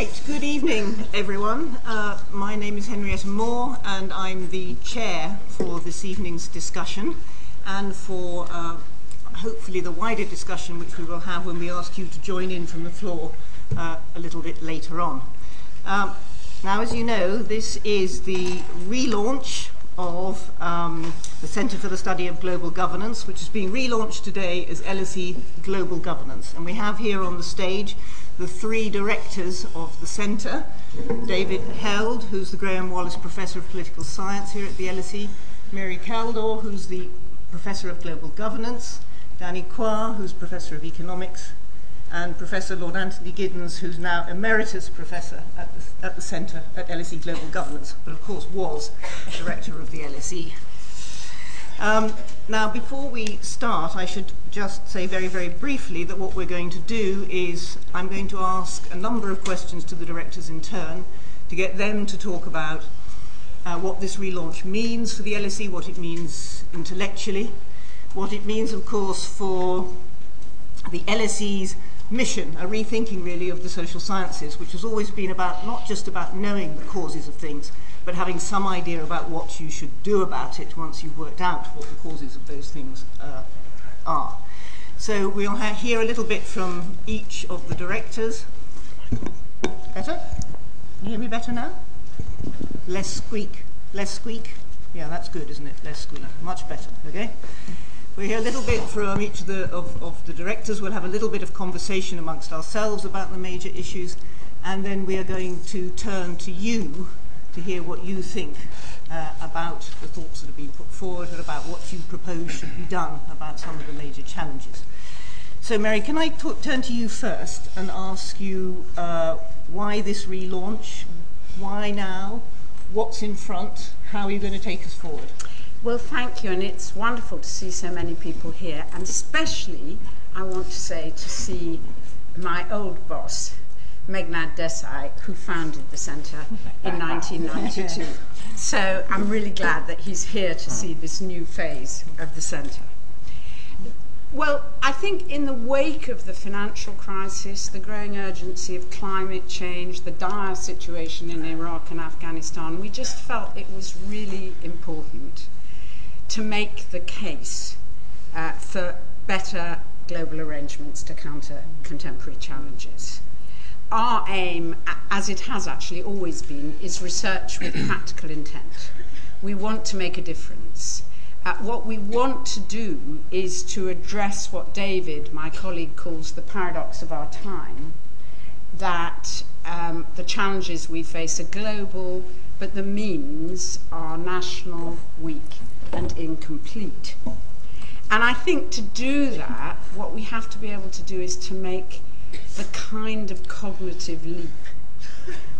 Right, good evening, everyone. Uh, my name is Henrietta Moore, and I'm the chair for this evening's discussion and for uh, hopefully the wider discussion which we will have when we ask you to join in from the floor uh, a little bit later on. Um, now, as you know, this is the relaunch of um, the Centre for the Study of Global Governance, which is being relaunched today as LSE Global Governance. And we have here on the stage the three directors of the centre David Held, who's the Graham Wallace Professor of Political Science here at the LSE, Mary Kaldor, who's the Professor of Global Governance, Danny Quah, who's Professor of Economics, and Professor Lord Anthony Giddens, who's now Emeritus Professor at the, at the Centre at LSE Global Governance, but of course was Director of the LSE. Um, now, before we start, I should just say very, very briefly that what we're going to do is I'm going to ask a number of questions to the directors in turn to get them to talk about uh, what this relaunch means for the LSE, what it means intellectually, what it means, of course, for the LSE's mission, a rethinking really of the social sciences, which has always been about not just about knowing the causes of things, but having some idea about what you should do about it once you've worked out what the causes of those things uh, are. So we'll hear a little bit from each of the directors. Better? Can You hear me better now? Less squeak. Less squeak? Yeah, that's good, isn't it? Less squeak. Much better, okay? We'll hear a little bit from each of the, of, of the directors. We'll have a little bit of conversation amongst ourselves about the major issues. And then we are going to turn to you to hear what you think uh, about the thoughts that have been put forward and about what you propose should be done about some of the major challenges. So, Mary, can I t- turn to you first and ask you uh, why this relaunch? Why now? What's in front? How are you going to take us forward? Well, thank you, and it's wonderful to see so many people here, and especially I want to say to see my old boss, Meghnad Desai, who founded the centre in 1992. So I'm really glad that he's here to see this new phase of the centre. Well, I think in the wake of the financial crisis, the growing urgency of climate change, the dire situation in Iraq and Afghanistan, we just felt it was really important to make the case uh, for better global arrangements to counter contemporary challenges our aim, as it has actually always been, is research with practical intent. We want to make a difference. Uh, what we want to do is to address what David, my colleague, calls the paradox of our time that um, the challenges we face are global, but the means are national, weak, and incomplete. And I think to do that, what we have to be able to do is to make the kind of cognitive leap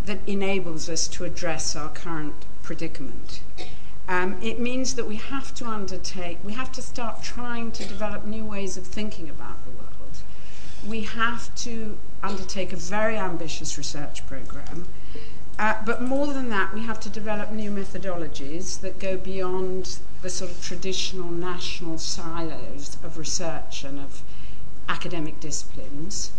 that enables us to address our current predicament. Um, it means that we have to undertake, we have to start trying to develop new ways of thinking about the world. We have to undertake a very ambitious research program. Uh, but more than that, we have to develop new methodologies that go beyond the sort of traditional national silos of research and of academic disciplines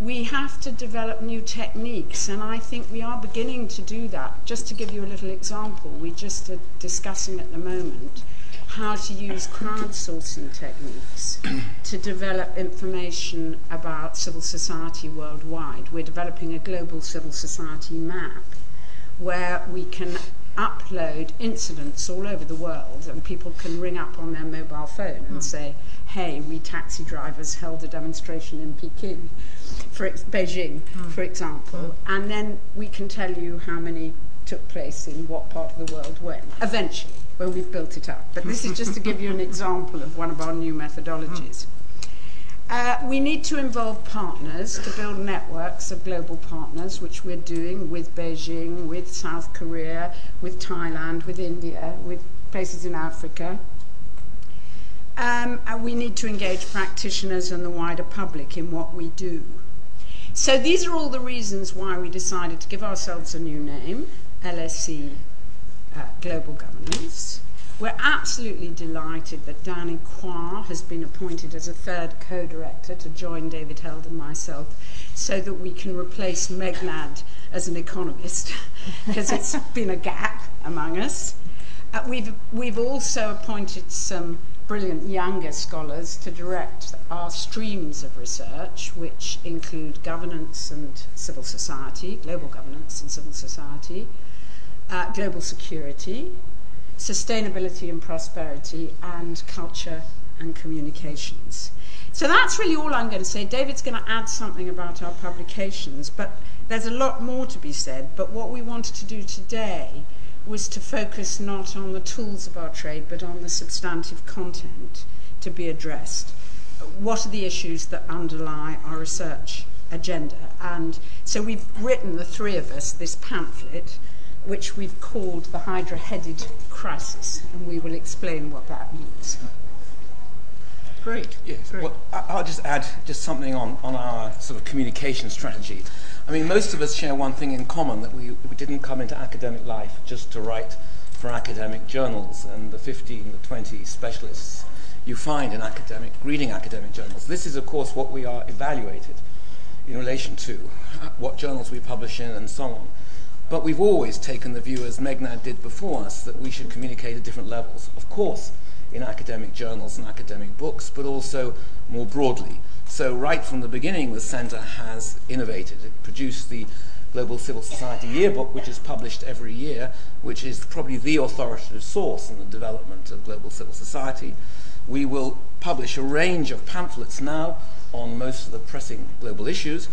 we have to develop new techniques, and I think we are beginning to do that. Just to give you a little example, we just are discussing at the moment how to use crowdsourcing techniques to develop information about civil society worldwide. We're developing a global civil society map where we can upload incidents all over the world and people can ring up on their mobile phone and hmm. say, hey, we taxi drivers held a demonstration in Peking for ex- Beijing, mm. for example, mm. and then we can tell you how many took place in what part of the world when, eventually, when we've built it up. But this is just to give you an example of one of our new methodologies. Uh, we need to involve partners to build networks of global partners, which we're doing with Beijing, with South Korea, with Thailand, with India, with places in Africa. Um, and we need to engage practitioners and the wider public in what we do. So these are all the reasons why we decided to give ourselves a new name, LSE uh, Global Governance. We're absolutely delighted that Danny Quah has been appointed as a third co-director to join David Held and myself so that we can replace Meghnad as an economist because it's been a gap among us. Uh, we've, we've also appointed some brilliant younger scholars to direct our streams of research, which include governance and civil society, global governance and civil society, uh, global security, sustainability and prosperity, and culture and communications. So that's really all I'm going to say. David's going to add something about our publications, but there's a lot more to be said. But what we wanted to do today was to focus not on the tools of our trade, but on the substantive content to be addressed. What are the issues that underlie our research agenda? And so we've written, the three of us, this pamphlet, which we've called the Hydra Headed Crisis, and we will explain what that means. Great. Yes. Great. Well, I- I'll just add just something on, on our sort of communication strategy. I mean, most of us share one thing in common that we, we didn't come into academic life just to write for academic journals and the 15, the 20 specialists you find in academic, reading academic journals. This is, of course, what we are evaluated in relation to uh, what journals we publish in and so on. But we've always taken the view, as Meghnad did before us, that we should communicate at different levels. Of course, in academic journals and academic books, but also more broadly. So, right from the beginning, the Centre has innovated. It produced the Global Civil Society Yearbook, which is published every year, which is probably the authoritative source in the development of global civil society. We will publish a range of pamphlets now on most of the pressing global issues,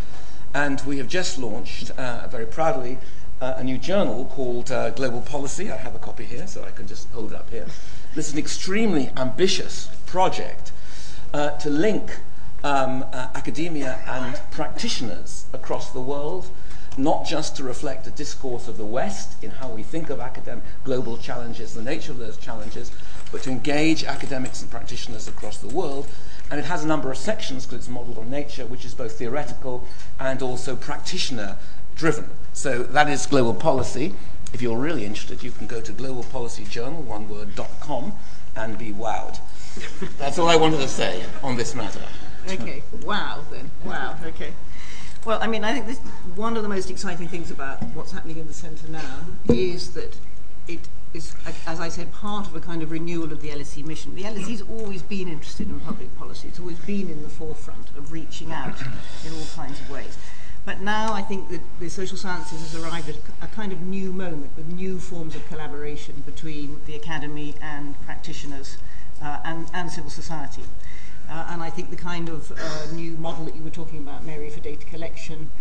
and we have just launched, uh, very proudly, uh, a new journal called uh, Global Policy. I have a copy here, so I can just hold it up here. This is an extremely ambitious project uh, to link um, uh, academia and practitioners across the world, not just to reflect the discourse of the West in how we think of academic global challenges, the nature of those challenges, but to engage academics and practitioners across the world. And it has a number of sections because it's modeled on nature, which is both theoretical and also practitioner driven. So that is global policy. If you're really interested, you can go to globalpolicyjournal, one word.com, and be wowed. That's all I wanted to say on this matter. Okay. Wow. Then. Wow. Okay. Well, I mean, I think this, one of the most exciting things about what's happening in the centre now is that it is, as I said, part of a kind of renewal of the LSE mission. The LSE's always been interested in public policy. It's always been in the forefront of reaching out in all kinds of ways. But now I think that the social sciences has arrived at a kind of new moment with new forms of collaboration between the academy and practitioners uh, and, and civil society. Uh, and I think the kind of uh, new model that you were talking about, Mary, for data collection,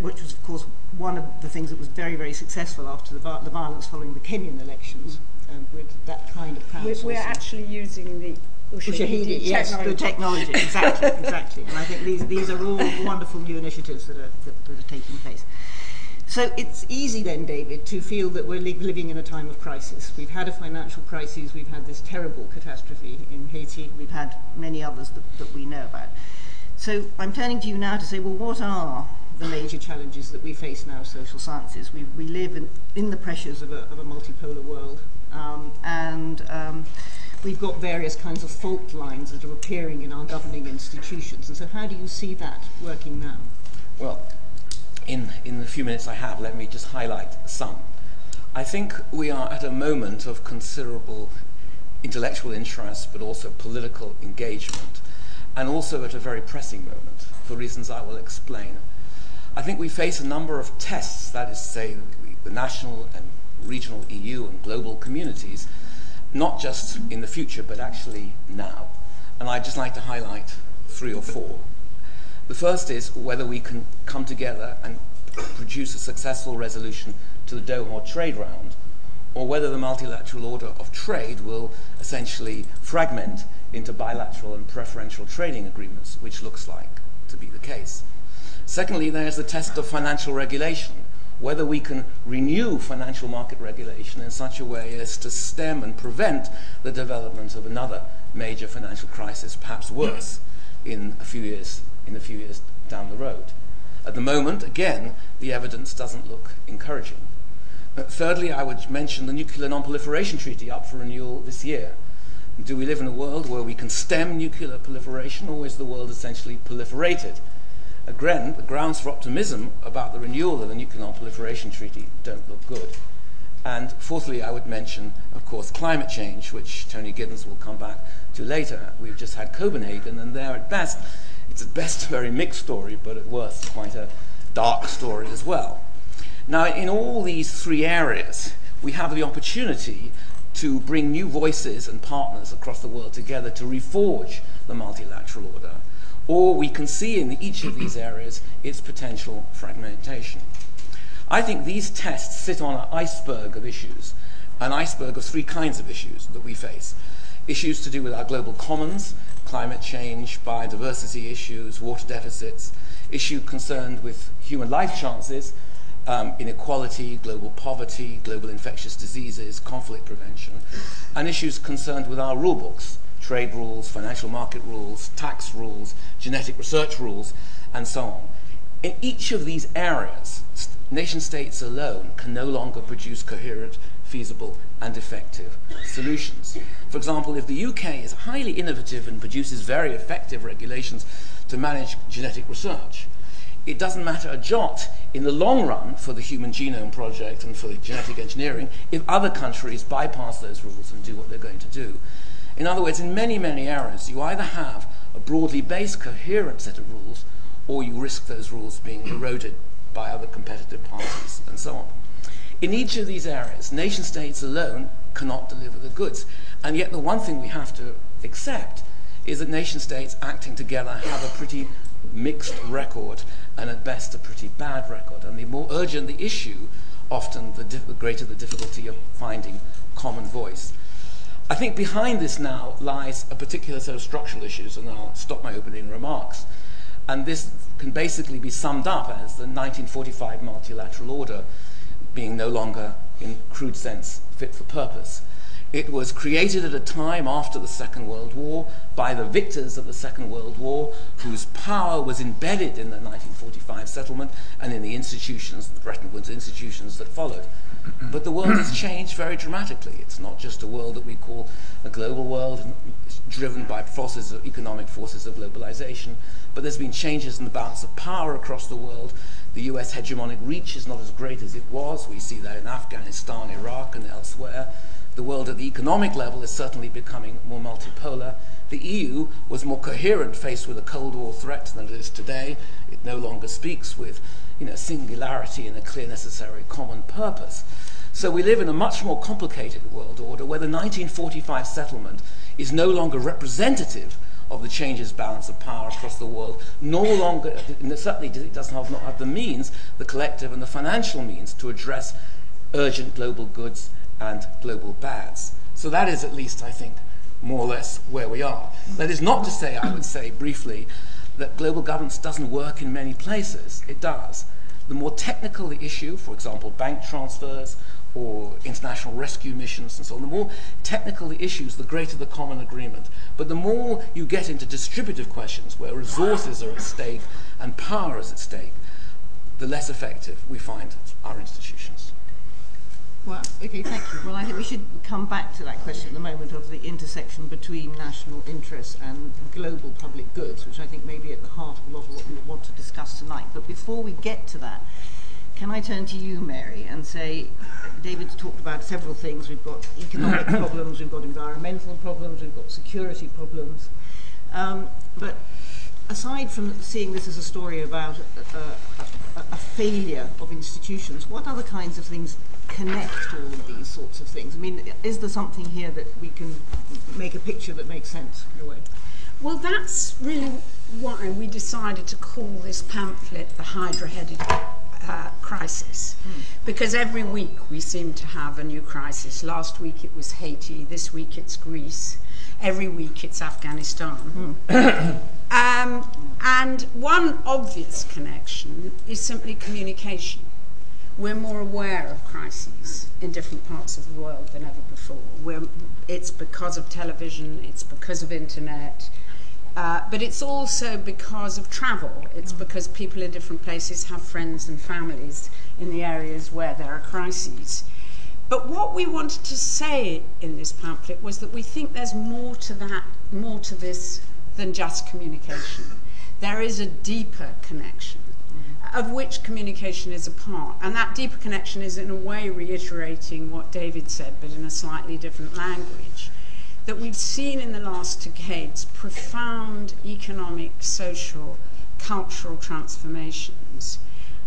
which was, of course, one of the things that was very, very successful after the, the violence following the Kenyan elections, um, with that kind of. We're, we're actually using the Ushahidi, yes, technology. the technology, exactly, exactly. And I think these, these are all wonderful new initiatives that are, that, that are taking place. So it's easy then, David, to feel that we're li- living in a time of crisis. We've had a financial crisis, we've had this terrible catastrophe in Haiti, we've had many others that, that we know about. So I'm turning to you now to say, well, what are the major challenges that we face now as social sciences? We, we live in, in the pressures of a, of a multipolar world, um, and um, we've got various kinds of fault lines that are appearing in our governing institutions. And so, how do you see that working now? Well, in, in the few minutes I have, let me just highlight some. I think we are at a moment of considerable intellectual interest, but also political engagement, and also at a very pressing moment, for reasons I will explain. I think we face a number of tests, that is to say, the national and regional EU and global communities, not just in the future, but actually now. And I'd just like to highlight three or four. The first is whether we can come together and produce a successful resolution to the Doha trade round, or whether the multilateral order of trade will essentially fragment into bilateral and preferential trading agreements, which looks like to be the case. Secondly, there's the test of financial regulation, whether we can renew financial market regulation in such a way as to stem and prevent the development of another major financial crisis, perhaps worse, in a few years in a few years down the road. At the moment, again, the evidence doesn't look encouraging. Uh, thirdly, I would mention the Nuclear Non-Proliferation Treaty up for renewal this year. Do we live in a world where we can stem nuclear proliferation, or is the world essentially proliferated? Again, the grounds for optimism about the renewal of the Nuclear Non-Proliferation Treaty don't look good. And fourthly, I would mention, of course, climate change, which Tony Giddens will come back to later. We've just had Copenhagen, and there at best, it's at best a very mixed story, but at worst, quite a dark story as well. Now, in all these three areas, we have the opportunity to bring new voices and partners across the world together to reforge the multilateral order. Or we can see in each of these areas its potential fragmentation. I think these tests sit on an iceberg of issues, an iceberg of three kinds of issues that we face. Issues to do with our global commons, climate change, biodiversity issues, water deficits, issue concerned with human life chances, um, inequality, global poverty, global infectious diseases, conflict prevention, and issues concerned with our rule books, trade rules, financial market rules, tax rules, genetic research rules, and so on. In each of these areas, nation states alone can no longer produce coherent, feasible, and effective solutions. For example, if the UK is highly innovative and produces very effective regulations to manage genetic research, it doesn't matter a jot in the long run for the Human Genome Project and for genetic engineering if other countries bypass those rules and do what they're going to do. In other words, in many, many areas, you either have a broadly based, coherent set of rules, or you risk those rules being eroded by other competitive parties, and so on. In each of these areas, nation states alone cannot deliver the goods. And yet, the one thing we have to accept is that nation states acting together have a pretty mixed record and at best a pretty bad record. And the more urgent the issue, often the, the greater the difficulty of finding common voice. I think behind this now lies a particular set of structural issues, and I'll stop my opening remarks. And this can basically be summed up as the 1945 multilateral order being no longer, in crude sense, fit for purpose. It was created at a time after the Second World War by the victors of the Second World War, whose power was embedded in the 1945 settlement and in the institutions, the Bretton Woods institutions that followed. But the world has changed very dramatically. It's not just a world that we call a global world, driven by forces of economic forces of globalization, but there's been changes in the balance of power across the world. The US hegemonic reach is not as great as it was. We see that in Afghanistan, Iraq, and elsewhere. The world at the economic level is certainly becoming more multipolar. The EU was more coherent faced with a Cold War threat than it is today. It no longer speaks with you know, singularity and a clear necessary common purpose. So we live in a much more complicated world order where the 1945 settlement is no longer representative of the changes balance of power across the world, no longer, certainly it does not have, not have the means, the collective and the financial means to address urgent global goods and global bads. So that is at least, I think, more or less where we are. That is not to say, I would say briefly, that global governance doesn't work in many places. It does. The more technical the issue, for example, bank transfers or international rescue missions and so on, the more technical the issues, the greater the common agreement. But the more you get into distributive questions where resources are at stake and power is at stake, the less effective we find our institutions. Well, okay, thank you. Well, I think we should come back to that question at the moment of the intersection between national interests and global public goods, which I think may be at the heart of a lot of what we want to discuss tonight. But before we get to that, can I turn to you, Mary, and say, David's talked about several things. We've got economic problems, we've got environmental problems, we've got security problems. Um, but aside from seeing this as a story about a, a, a, failure of institutions, what other kinds of things connect all of these sorts of things? I mean, is there something here that we can make a picture that makes sense in a way? Well, that's really why we decided to call this pamphlet the Hydra Headed uh, Crisis. Mm. Because every week we seem to have a new crisis. Last week it was Haiti, this week it's Greece, every week it's Afghanistan. Mm. um, and one obvious connection is simply communication we're more aware of crises in different parts of the world than ever before. We're, it's because of television, it's because of internet, uh, but it's also because of travel. It's because people in different places have friends and families in the areas where there are crises. But what we wanted to say in this pamphlet was that we think there's more to that, more to this than just communication there is a deeper connection of which communication is a part. And that deeper connection is, in a way, reiterating what David said, but in a slightly different language. That we've seen in the last decades profound economic, social, cultural transformations,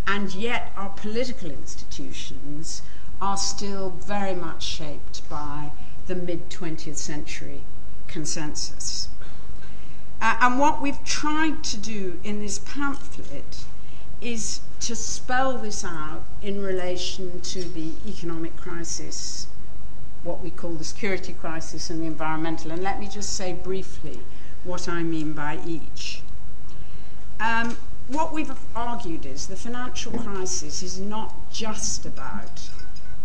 and yet our political institutions are still very much shaped by the mid 20th century consensus. Uh, and what we've tried to do in this pamphlet is to spell this out in relation to the economic crisis, what we call the security crisis, and the environmental. And let me just say briefly what I mean by each. Um, what we've argued is the financial crisis is not just about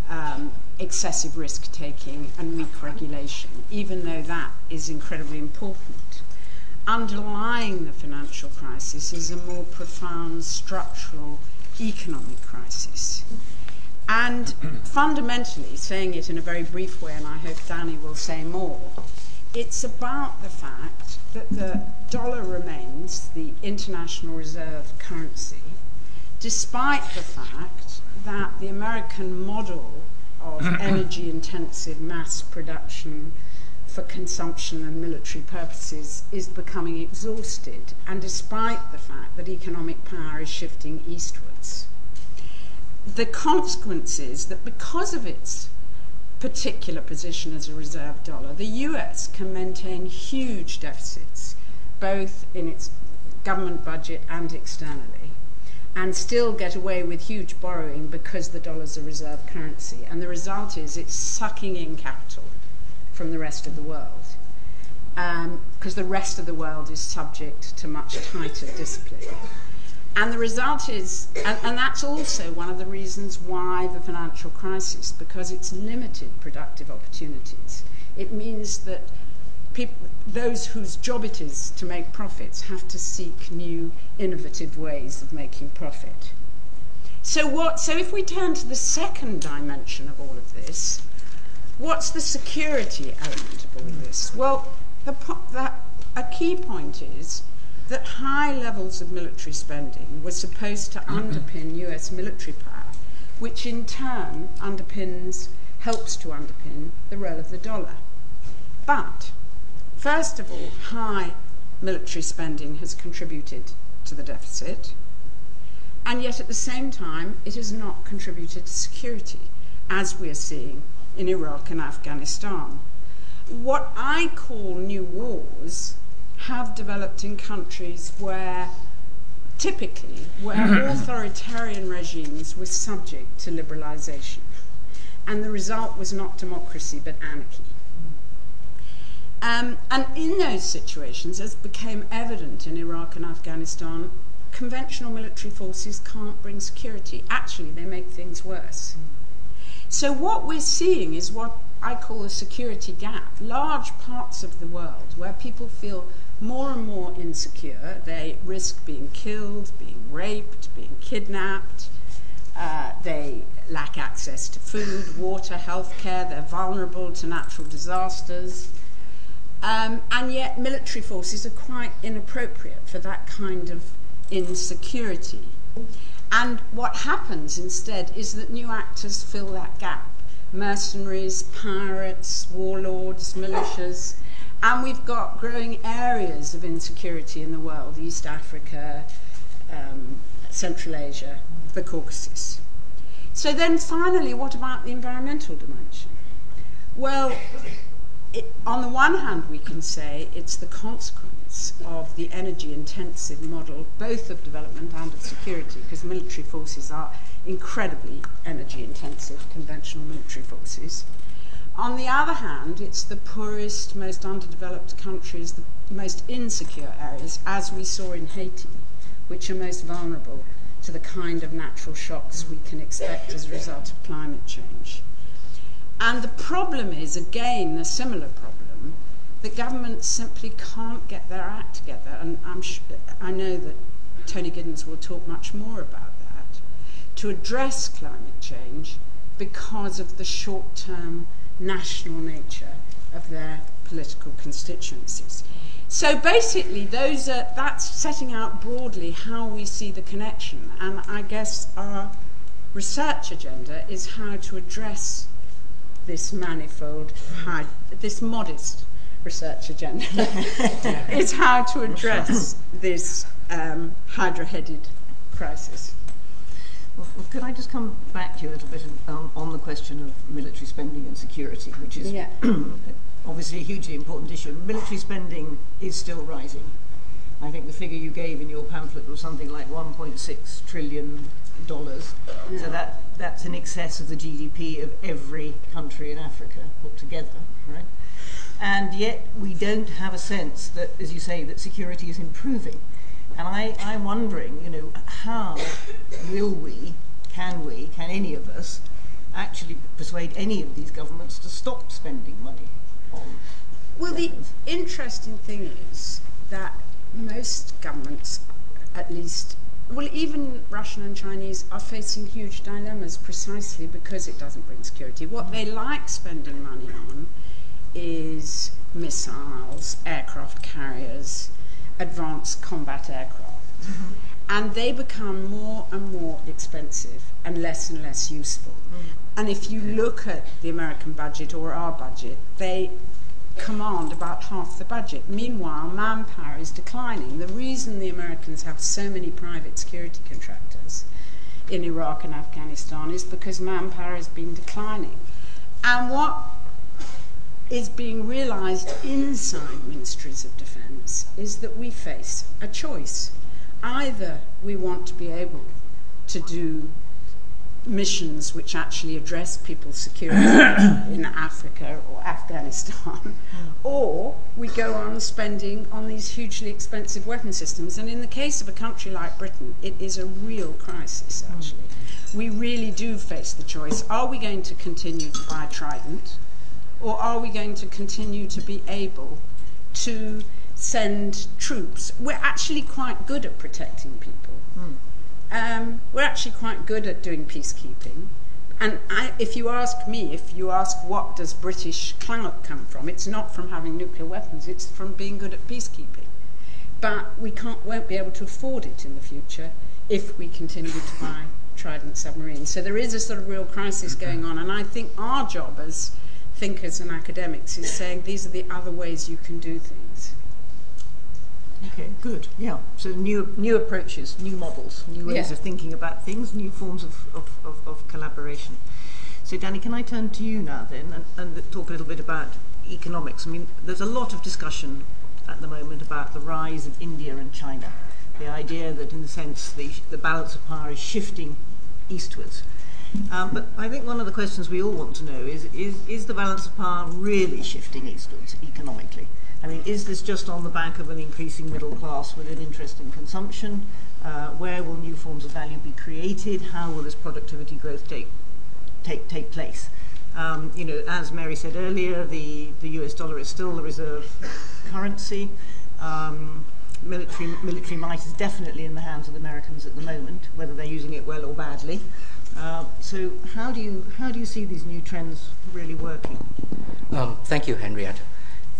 um, excessive risk taking and weak regulation, even though that is incredibly important. Underlying the financial crisis is a more profound structural economic crisis. And fundamentally, saying it in a very brief way, and I hope Danny will say more, it's about the fact that the dollar remains the international reserve currency, despite the fact that the American model of energy intensive mass production for consumption and military purposes is becoming exhausted, and despite the fact that economic power is shifting eastwards. The consequence is that because of its particular position as a reserve dollar, the US can maintain huge deficits, both in its government budget and externally and still get away with huge borrowing because the dollar's a reserve currency. And the result is it's sucking in capital from the rest of the world because um, the rest of the world is subject to much tighter discipline. And the result is, and, and, that's also one of the reasons why the financial crisis, because it's limited productive opportunities. It means that people, those whose job it is to make profits have to seek new, innovative ways of making profit. So, what, so if we turn to the second dimension of all of this, what's the security element of all this? Well, the, a key point is that high levels of military spending were supposed to underpin US military power, which in turn underpins, helps to underpin the role of the dollar. But First of all, high military spending has contributed to the deficit, and yet at the same time, it has not contributed to security, as we are seeing in Iraq and Afghanistan. What I call new wars have developed in countries where typically where authoritarian regimes were subject to liberalization and the result was not democracy but anarchy um, and in those situations, as became evident in Iraq and Afghanistan, conventional military forces can't bring security. Actually, they make things worse. So, what we're seeing is what I call a security gap. Large parts of the world where people feel more and more insecure, they risk being killed, being raped, being kidnapped, uh, they lack access to food, water, healthcare, they're vulnerable to natural disasters. Um, and yet, military forces are quite inappropriate for that kind of insecurity. And what happens instead is that new actors fill that gap mercenaries, pirates, warlords, militias. And we've got growing areas of insecurity in the world East Africa, um, Central Asia, the Caucasus. So, then finally, what about the environmental dimension? Well, it, on the one hand, we can say it's the consequence of the energy intensive model, both of development and of security, because military forces are incredibly energy intensive, conventional military forces. On the other hand, it's the poorest, most underdeveloped countries, the most insecure areas, as we saw in Haiti, which are most vulnerable to the kind of natural shocks we can expect as a result of climate change. And the problem is, again, a similar problem, that government simply can't get their act together. And I'm sh- I know that Tony Giddens will talk much more about that, to address climate change because of the short term national nature of their political constituencies. So basically, those are, that's setting out broadly how we see the connection, and I guess our research agenda is how to address this manifold, this modest research agenda is how to address this um, hydra-headed crisis. Well, could I just come back to you a little bit um, on the question of military spending and security, which is yeah. obviously a hugely important issue. Military spending is still rising. I think the figure you gave in your pamphlet was something like 1.6 trillion dollars. Yeah. So that that's in excess of the GDP of every country in Africa put together, right? And yet we don't have a sense that, as you say, that security is improving. And I, I'm wondering, you know, how will we, can we, can any of us actually persuade any of these governments to stop spending money on Well, the interesting thing is that most governments, at least, well, even Russian and Chinese are facing huge dilemmas precisely because it doesn't bring security. What they like spending money on is missiles, aircraft carriers, advanced combat aircraft. Mm-hmm. And they become more and more expensive and less and less useful. Mm. And if you look at the American budget or our budget, they command about half the budget. Meanwhile, manpower is declining. The reason the Americans have so many private security contractors in Iraq and Afghanistan is because manpower has been declining. And what is being realized inside ministries of defense is that we face a choice. Either we want to be able to do missions which actually address people's security in Africa or Afghanistan, hmm. or we go on spending on these hugely expensive weapon systems. And in the case of a country like Britain, it is a real crisis, hmm. actually. We really do face the choice are we going to continue to buy Trident, or are we going to continue to be able to send troops? We're actually quite good at protecting people. Mm. Um, we're actually quite good at doing peacekeeping. And I, if you ask me, if you ask what does British clout come from, it's not from having nuclear weapons, it's from being good at peacekeeping. But we can't, won't be able to afford it in the future if we continue to buy Trident submarines. So there is a sort of real crisis going on, and I think our job as thinkers and academics is saying these are the other ways you can do things. Okay, good. Yeah. So new new approaches, new models, new ways yeah. of thinking about things, new forms of, of, of, of, collaboration. So Danny, can I turn to you now then and, and talk a little bit about economics? I mean, there's a lot of discussion at the moment about the rise of India and China. The idea that in a sense the, the balance of power is shifting eastwards. Um, but I think one of the questions we all want to know is, is, is the balance of power really shifting eastwards economically? I mean, is this just on the back of an increasing middle class with an interest in consumption? Uh, where will new forms of value be created? How will this productivity growth take, take, take place? Um, you know, as Mary said earlier, the, the US dollar is still the reserve currency. Um, military, military might is definitely in the hands of the Americans at the moment, whether they're using it well or badly. Uh, so how do you how do you see these new trends really working? Um, thank you, Henrietta.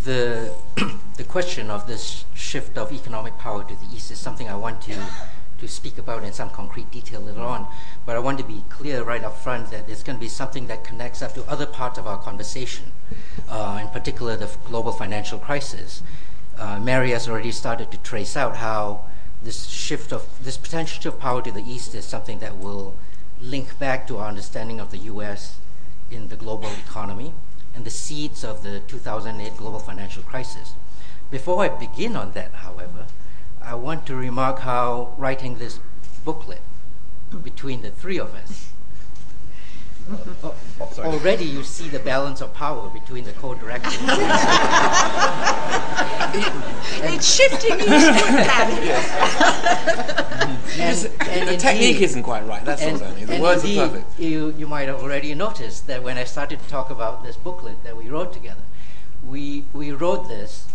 The the question of this shift of economic power to the east is something I want to to speak about in some concrete detail later on. But I want to be clear right up front that it's going to be something that connects up to other parts of our conversation, uh, in particular the global financial crisis. Uh, Mary has already started to trace out how this shift of this potential shift of power to the east is something that will link back to our understanding of the US in the global economy and the seeds of the 2008 global financial crisis. Before I begin on that, however, I want to remark how writing this booklet between the three of us already you see the balance of power between the co-directors. it's shifting eastward. and, and the indeed, technique isn't quite right. That's and, all I mean. The words indeed, are perfect. You, you might have already noticed that when I started to talk about this booklet that we wrote together, we, we wrote this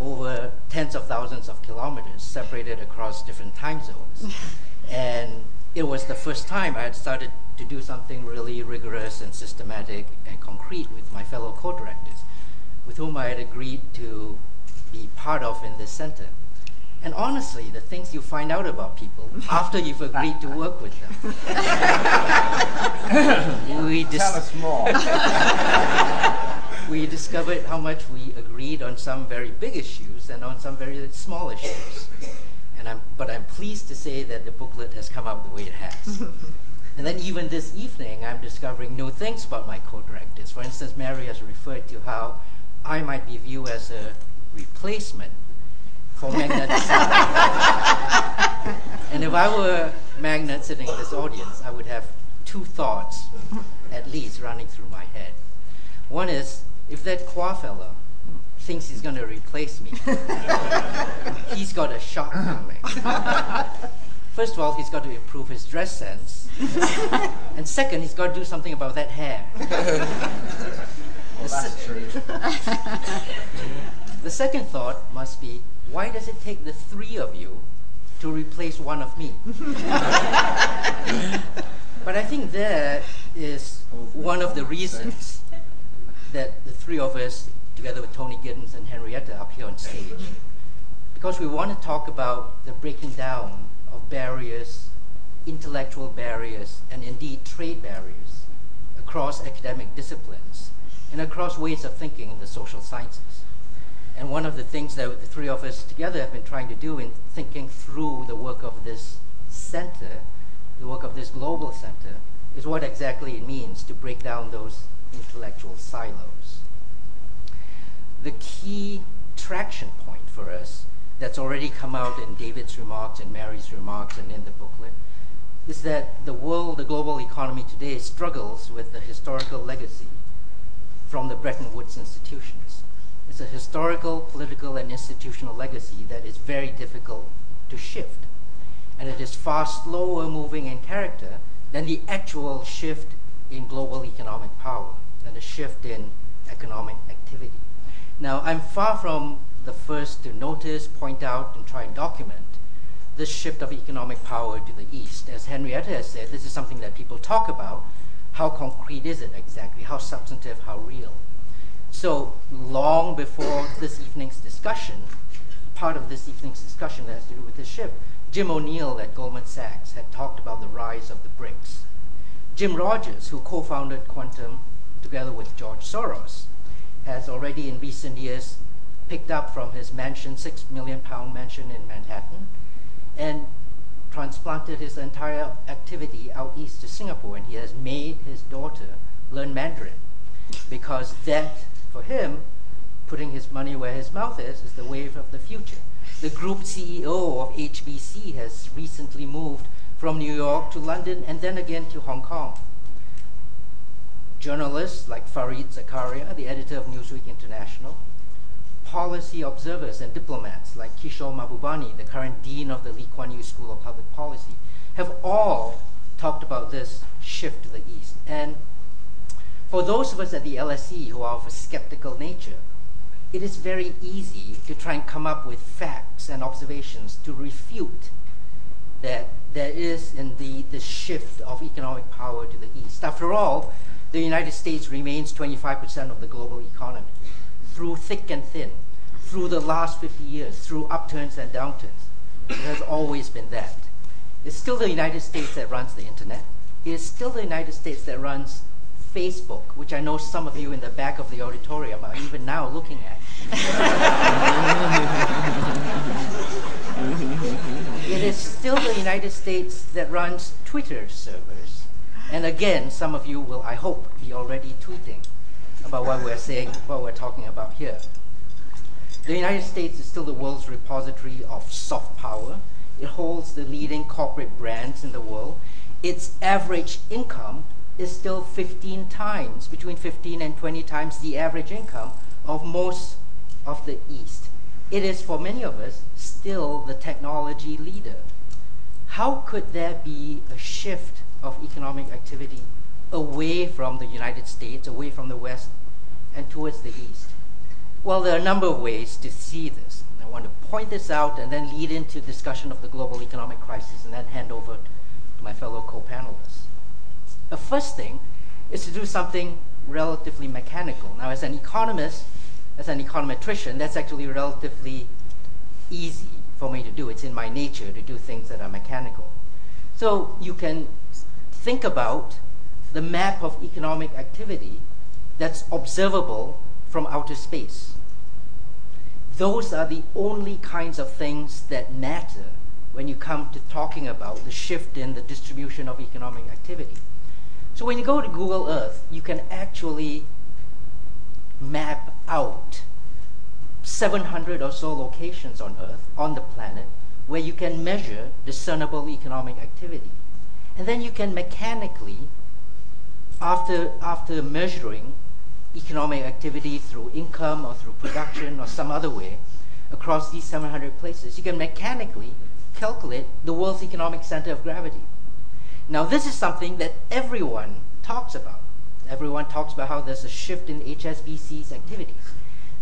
over tens of thousands of kilometers separated across different time zones. and it was the first time I had started to do something really rigorous and systematic and concrete with my fellow co-directors, with whom I had agreed to be part of in this center. And honestly, the things you find out about people after you've agreed to work with them. we dis- Tell us more. we discovered how much we agreed on some very big issues and on some very small issues. And I'm, but I'm pleased to say that the booklet has come out the way it has. and then even this evening, I'm discovering new things about my co-directors. For instance, Mary has referred to how I might be viewed as a replacement for Meghnad and if I were Meghnad sitting in this audience, I would have two thoughts at least running through my head. One is, if that Quah fellow thinks he's going to replace me, he's got a shot coming. First of all, he's got to improve his dress sense. and second, he's got to do something about that hair. well, that's true. the second thought must be why does it take the three of you to replace one of me? but I think that is one of the reasons that the three of us, together with Tony Giddens and Henrietta, up here on stage, because we want to talk about the breaking down of barriers, intellectual barriers, and indeed trade barriers across academic disciplines and across ways of thinking in the social sciences. And one of the things that the three of us together have been trying to do in thinking through the work of this center, the work of this global center, is what exactly it means to break down those intellectual silos. The key traction point for us that's already come out in David's remarks and Mary's remarks and in the booklet is that the world, the global economy today struggles with the historical legacy from the Bretton Woods institutions. It's a historical, political, and institutional legacy that is very difficult to shift. And it is far slower moving in character than the actual shift in global economic power, than the shift in economic activity. Now, I'm far from the first to notice, point out, and try and document this shift of economic power to the east. As Henrietta has said, this is something that people talk about. How concrete is it exactly? How substantive? How real? So long before this evening's discussion, part of this evening's discussion that has to do with the shift, Jim O'Neill at Goldman Sachs had talked about the rise of the BRICS. Jim Rogers, who co-founded Quantum together with George Soros, has already in recent years picked up from his mansion, six million pound mansion in Manhattan, and transplanted his entire activity out east to Singapore, and he has made his daughter learn Mandarin because that for him, putting his money where his mouth is is the wave of the future. The group CEO of HSBC has recently moved from New York to London and then again to Hong Kong. Journalists like Fareed Zakaria, the editor of Newsweek International, policy observers and diplomats like Kishore Mahbubani, the current dean of the Lee Kuan Yew School of Public Policy, have all talked about this shift to the east. And for those of us at the LSE who are of a skeptical nature, it is very easy to try and come up with facts and observations to refute that there is indeed the shift of economic power to the east. After all, the United States remains 25% of the global economy through thick and thin, through the last 50 years, through upturns and downturns. It has always been that. It's still the United States that runs the internet. It is still the United States that runs Facebook, which I know some of you in the back of the auditorium are even now looking at. it is still the United States that runs Twitter servers. And again, some of you will, I hope, be already tweeting about what we're saying, what we're talking about here. The United States is still the world's repository of soft power. It holds the leading corporate brands in the world. Its average income is still 15 times, between 15 and 20 times the average income of most of the East. It is, for many of us, still the technology leader. How could there be a shift of economic activity away from the United States, away from the West, and towards the East? Well, there are a number of ways to see this. I want to point this out and then lead into discussion of the global economic crisis and then hand over to my fellow co-panelists. The first thing is to do something relatively mechanical. Now, as an economist, as an econometrician, that's actually relatively easy for me to do. It's in my nature to do things that are mechanical. So you can think about the map of economic activity that's observable from outer space. Those are the only kinds of things that matter when you come to talking about the shift in the distribution of economic activity. So when you go to Google Earth, you can actually map out 700 or so locations on Earth, on the planet, where you can measure discernible economic activity. And then you can mechanically, after, after measuring economic activity through income or through production or some other way across these 700 places, you can mechanically calculate the world's economic center of gravity. Now, this is something that everyone talks about. Everyone talks about how there's a shift in HSBC's activities.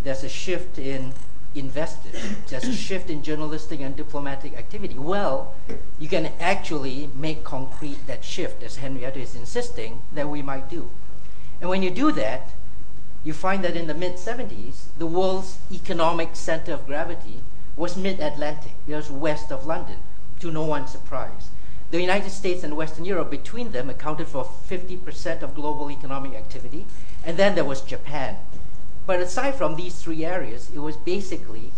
There's a shift in investors. There's a shift in journalistic and diplomatic activity. Well, you can actually make concrete that shift, as Henrietta is insisting that we might do. And when you do that, you find that in the mid 70s, the world's economic center of gravity was mid Atlantic, was west of London, to no one's surprise. The United States and Western Europe, between them, accounted for 50% of global economic activity, and then there was Japan. But aside from these three areas, it was basically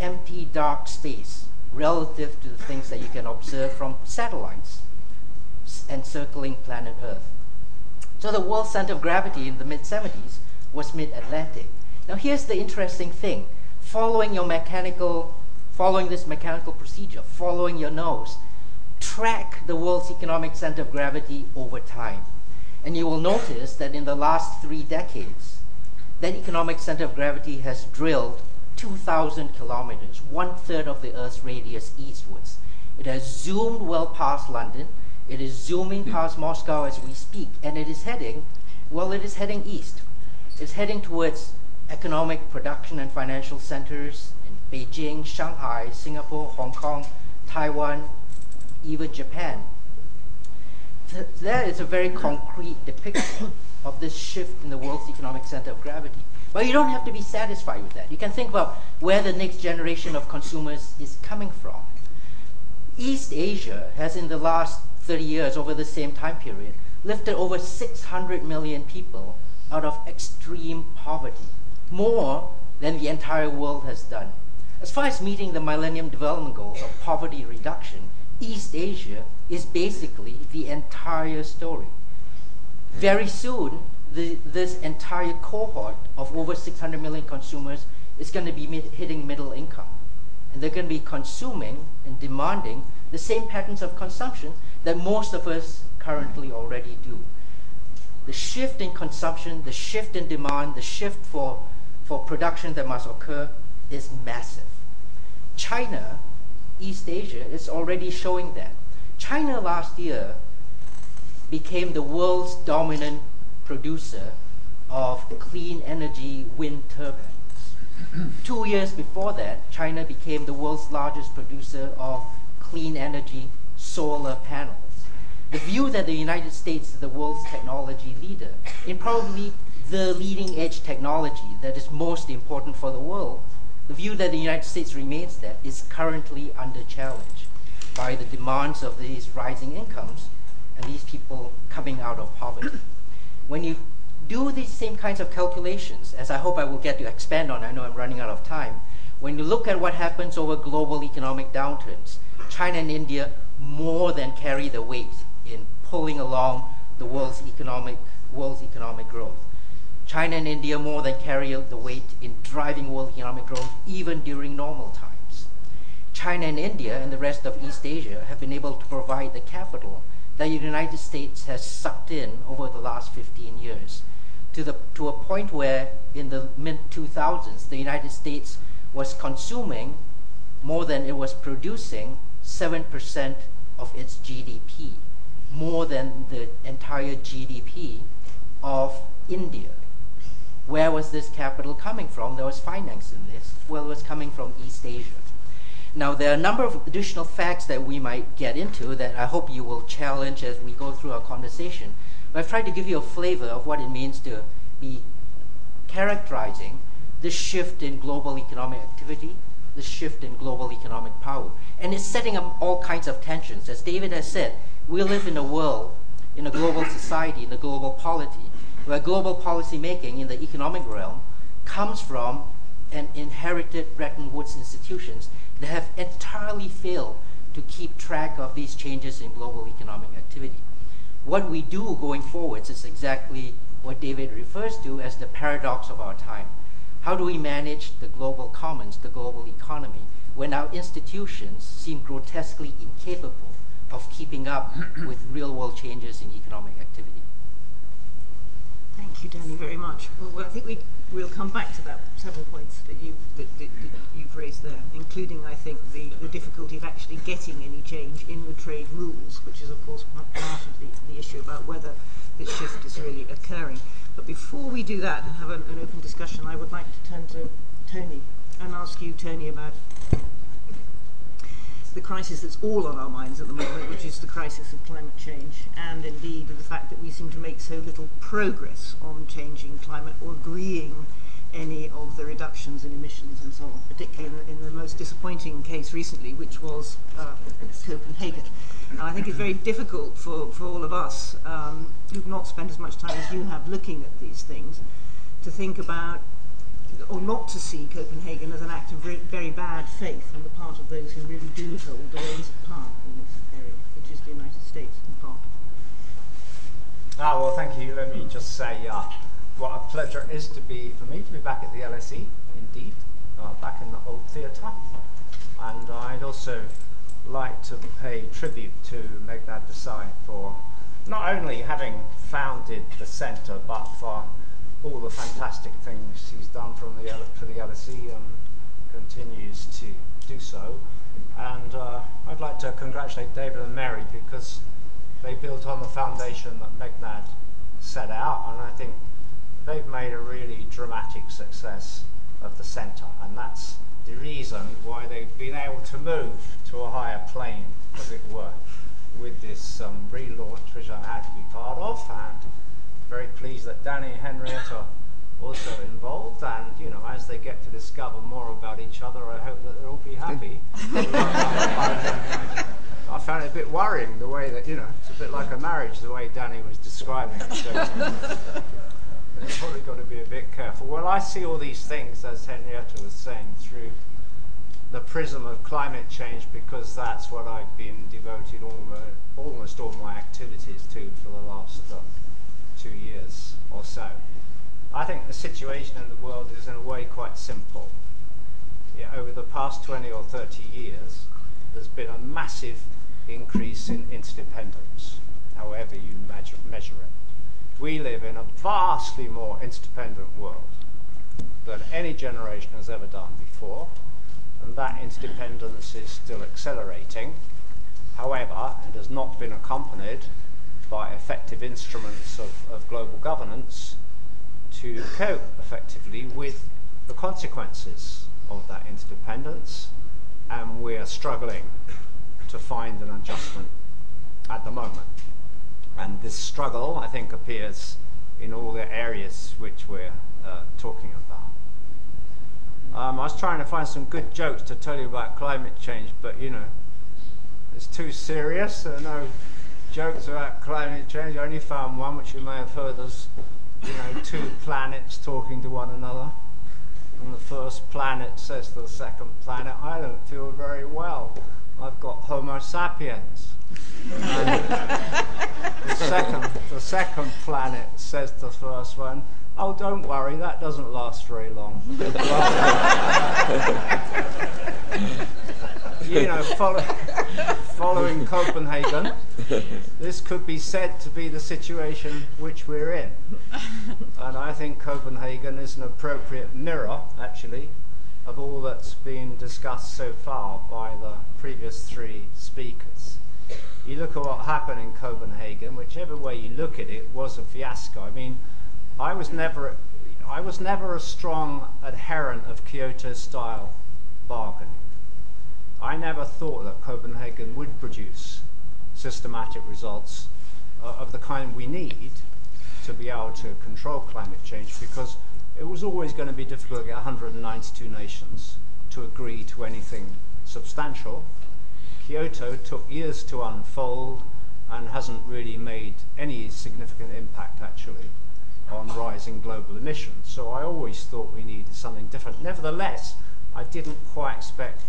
empty, dark space relative to the things that you can observe from satellites encircling planet Earth. So the world center of gravity in the mid 70s was mid Atlantic. Now, here's the interesting thing following your mechanical, following this mechanical procedure, following your nose, track the world's economic center of gravity over time. And you will notice that in the last three decades, that economic center of gravity has drilled 2,000 kilometers, one third of the Earth's radius eastwards. It has zoomed well past London. It is zooming hmm. past Moscow as we speak, and it is heading, well, it is heading east. It's heading towards economic production and financial centers in Beijing, Shanghai, Singapore, Hong Kong, Taiwan, even Japan. Th- that is a very concrete depiction of this shift in the world's economic center of gravity. But you don't have to be satisfied with that. You can think about where the next generation of consumers is coming from. East Asia has, in the last 30 years, over the same time period, lifted over 600 million people out of extreme poverty more than the entire world has done. As far as meeting the Millennium Development Goals of poverty reduction, East Asia is basically the entire story. Very soon, the, this entire cohort of over 600 million consumers is going to be hitting middle income. And they're going to be consuming and demanding the same patterns of consumption that most of us currently already do. The shift in consumption, the shift in demand, the shift for for production that must occur is massive. China, East Asia, is already showing that. China last year became the world's dominant producer of clean energy wind turbines. Two years before that, China became the world's largest producer of clean energy solar panels. The view that the United States is the world's technology leader in probably the leading edge technology that is most important for the world, the view that the United States remains that is currently under challenge by the demands of these rising incomes and these people coming out of poverty. when you do these same kinds of calculations, as I hope I will get to expand on, I know I'm running out of time, when you look at what happens over global economic downturns, China and India more than carry the weight in pulling along the world's economic world's economic growth. China and India more than carry the weight in driving world economic growth even during normal times. China and India and the rest of East Asia have been able to provide the capital that the United States has sucked in over the last 15 years to, the, to a point where in the mid 2000s the United States was consuming more than it was producing 7% of its GDP, more than the entire GDP of India. Where was this capital coming from There was finance in this? Well, it was coming from East Asia. Now, there are a number of additional facts that we might get into that I hope you will challenge as we go through our conversation. But I've tried to give you a flavor of what it means to be characterizing the shift in global economic activity, the shift in global economic power. And it's setting up all kinds of tensions. As David has said, we live in a world, in a global society, in a global polity, where global policy making in the economic realm comes from an inherited Bretton Woods institutions that have entirely failed to keep track of these changes in global economic activity. What we do going forwards is exactly what David refers to as the paradox of our time. How do we manage the global commons, the global economy, when our institutions seem grotesquely incapable of keeping up with real world changes in economic activity? Thank you, Danny, very much. Well, I think we we'll come back to that several points that you that, that, that you've raised there, including I think the, the difficulty of actually getting any change in the trade rules, which is of course part of the, the issue about whether this shift is really occurring. But before we do that and have an, an open discussion, I would like to turn to Tony and ask you, Tony, about the crisis that's all on our minds at the moment, which is the crisis of climate change, and indeed the fact that we seem to make so little progress on changing climate or agreeing any of the reductions in emissions and so on, particularly in the, in the most disappointing case recently, which was uh, Copenhagen. And I think it's very difficult for, for all of us um, who've not spent as much time as you have looking at these things to think about or not to see Copenhagen as an act of very, bad faith on the part of those who really do hold the reins of power in this area, which is the United States in part. Ah, well, thank you. Let me just say uh, what a pleasure it is to be, for me, to be back at the LSE, indeed, uh, back in the old theatre. And I'd also like to pay tribute to Meghnad Desai for not only having founded the centre, but for all the fantastic things he's done from the for the LSE and continues to do so. And uh, I'd like to congratulate David and Mary because they built on the foundation that Meghnad set out, and I think they've made a really dramatic success of the centre, and that's the reason why they've been able to move to a higher plane, as it were, with this um, relaunch, which I'm happy to be part of, and very pleased that Danny and Henrietta are also involved, and you know, as they get to discover more about each other, I hope that they'll all be happy. I found it a bit worrying the way that you know it's a bit like a marriage the way Danny was describing it. So you've probably got to be a bit careful. Well, I see all these things as Henrietta was saying through the prism of climate change because that's what I've been devoted almost, almost all my activities to for the last. Uh, two years or so. I think the situation in the world is in a way quite simple. Yeah, over the past 20 or 30 years, there's been a massive increase in interdependence, however you measure, measure it. We live in a vastly more interdependent world than any generation has ever done before, and that interdependence is still accelerating. However, it has not been accompanied by effective instruments of, of global governance to cope effectively with the consequences of that interdependence, and we are struggling to find an adjustment at the moment. And this struggle, I think, appears in all the areas which we're uh, talking about. Um, I was trying to find some good jokes to tell you about climate change, but you know, it's too serious. No jokes about climate change. I only found one, which you may have heard as, you know, two planets talking to one another. And the first planet says to the second planet, I don't feel very well. I've got Homo sapiens. the, second, the second planet says to the first one, Oh, don't worry, that doesn't last very long. you know, follow, following Copenhagen, this could be said to be the situation which we're in. And I think Copenhagen is an appropriate mirror, actually, of all that's been discussed so far by the previous three speakers. You look at what happened in Copenhagen, whichever way you look at it, was a fiasco. I mean, I was never, I was never a strong adherent of Kyoto-style bargaining. I never thought that Copenhagen would produce systematic results uh, of the kind we need to be able to control climate change because it was always going to be difficult to get 192 nations to agree to anything substantial. Kyoto took years to unfold and hasn't really made any significant impact actually on rising global emissions. So I always thought we needed something different. Nevertheless, I didn't quite expect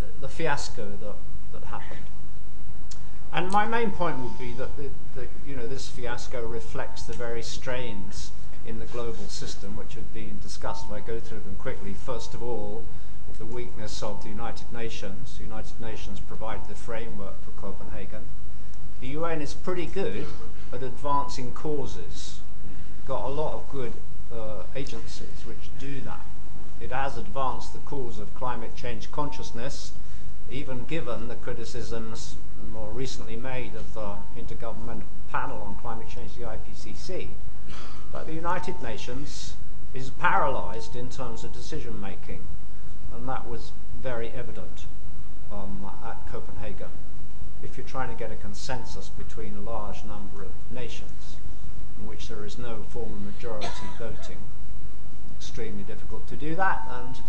the, the fiasco that, that happened. And my main point would be that the, the, you know, this fiasco reflects the very strains in the global system which have been discussed. If I go through them quickly, first of all, the weakness of the United Nations. The United Nations provided the framework for Copenhagen. The UN is pretty good at advancing causes. Got a lot of good uh, agencies which do that. It has advanced the cause of climate change consciousness, even given the criticisms more recently made of the Intergovernmental Panel on Climate Change, the IPCC. But the United Nations is paralyzed in terms of decision making, and that was very evident um, at Copenhagen. If you're trying to get a consensus between a large number of nations in which there is no form of majority voting, extremely difficult to do that. And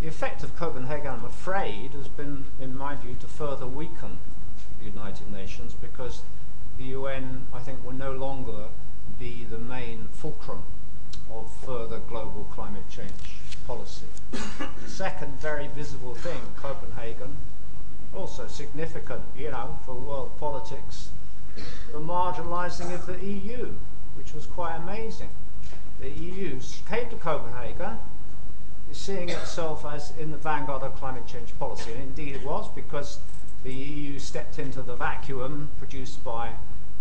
the effect of Copenhagen, I'm afraid, has been, in my view, to further weaken the United Nations because the UN, I think, will no longer be the main fulcrum of further global climate change policy. the second very visible thing, Copenhagen, also significant, you know, for world politics, the marginalising of the EU, which was quite amazing. The EU came to Copenhagen, seeing itself as in the vanguard of climate change policy, and indeed it was because the EU stepped into the vacuum produced by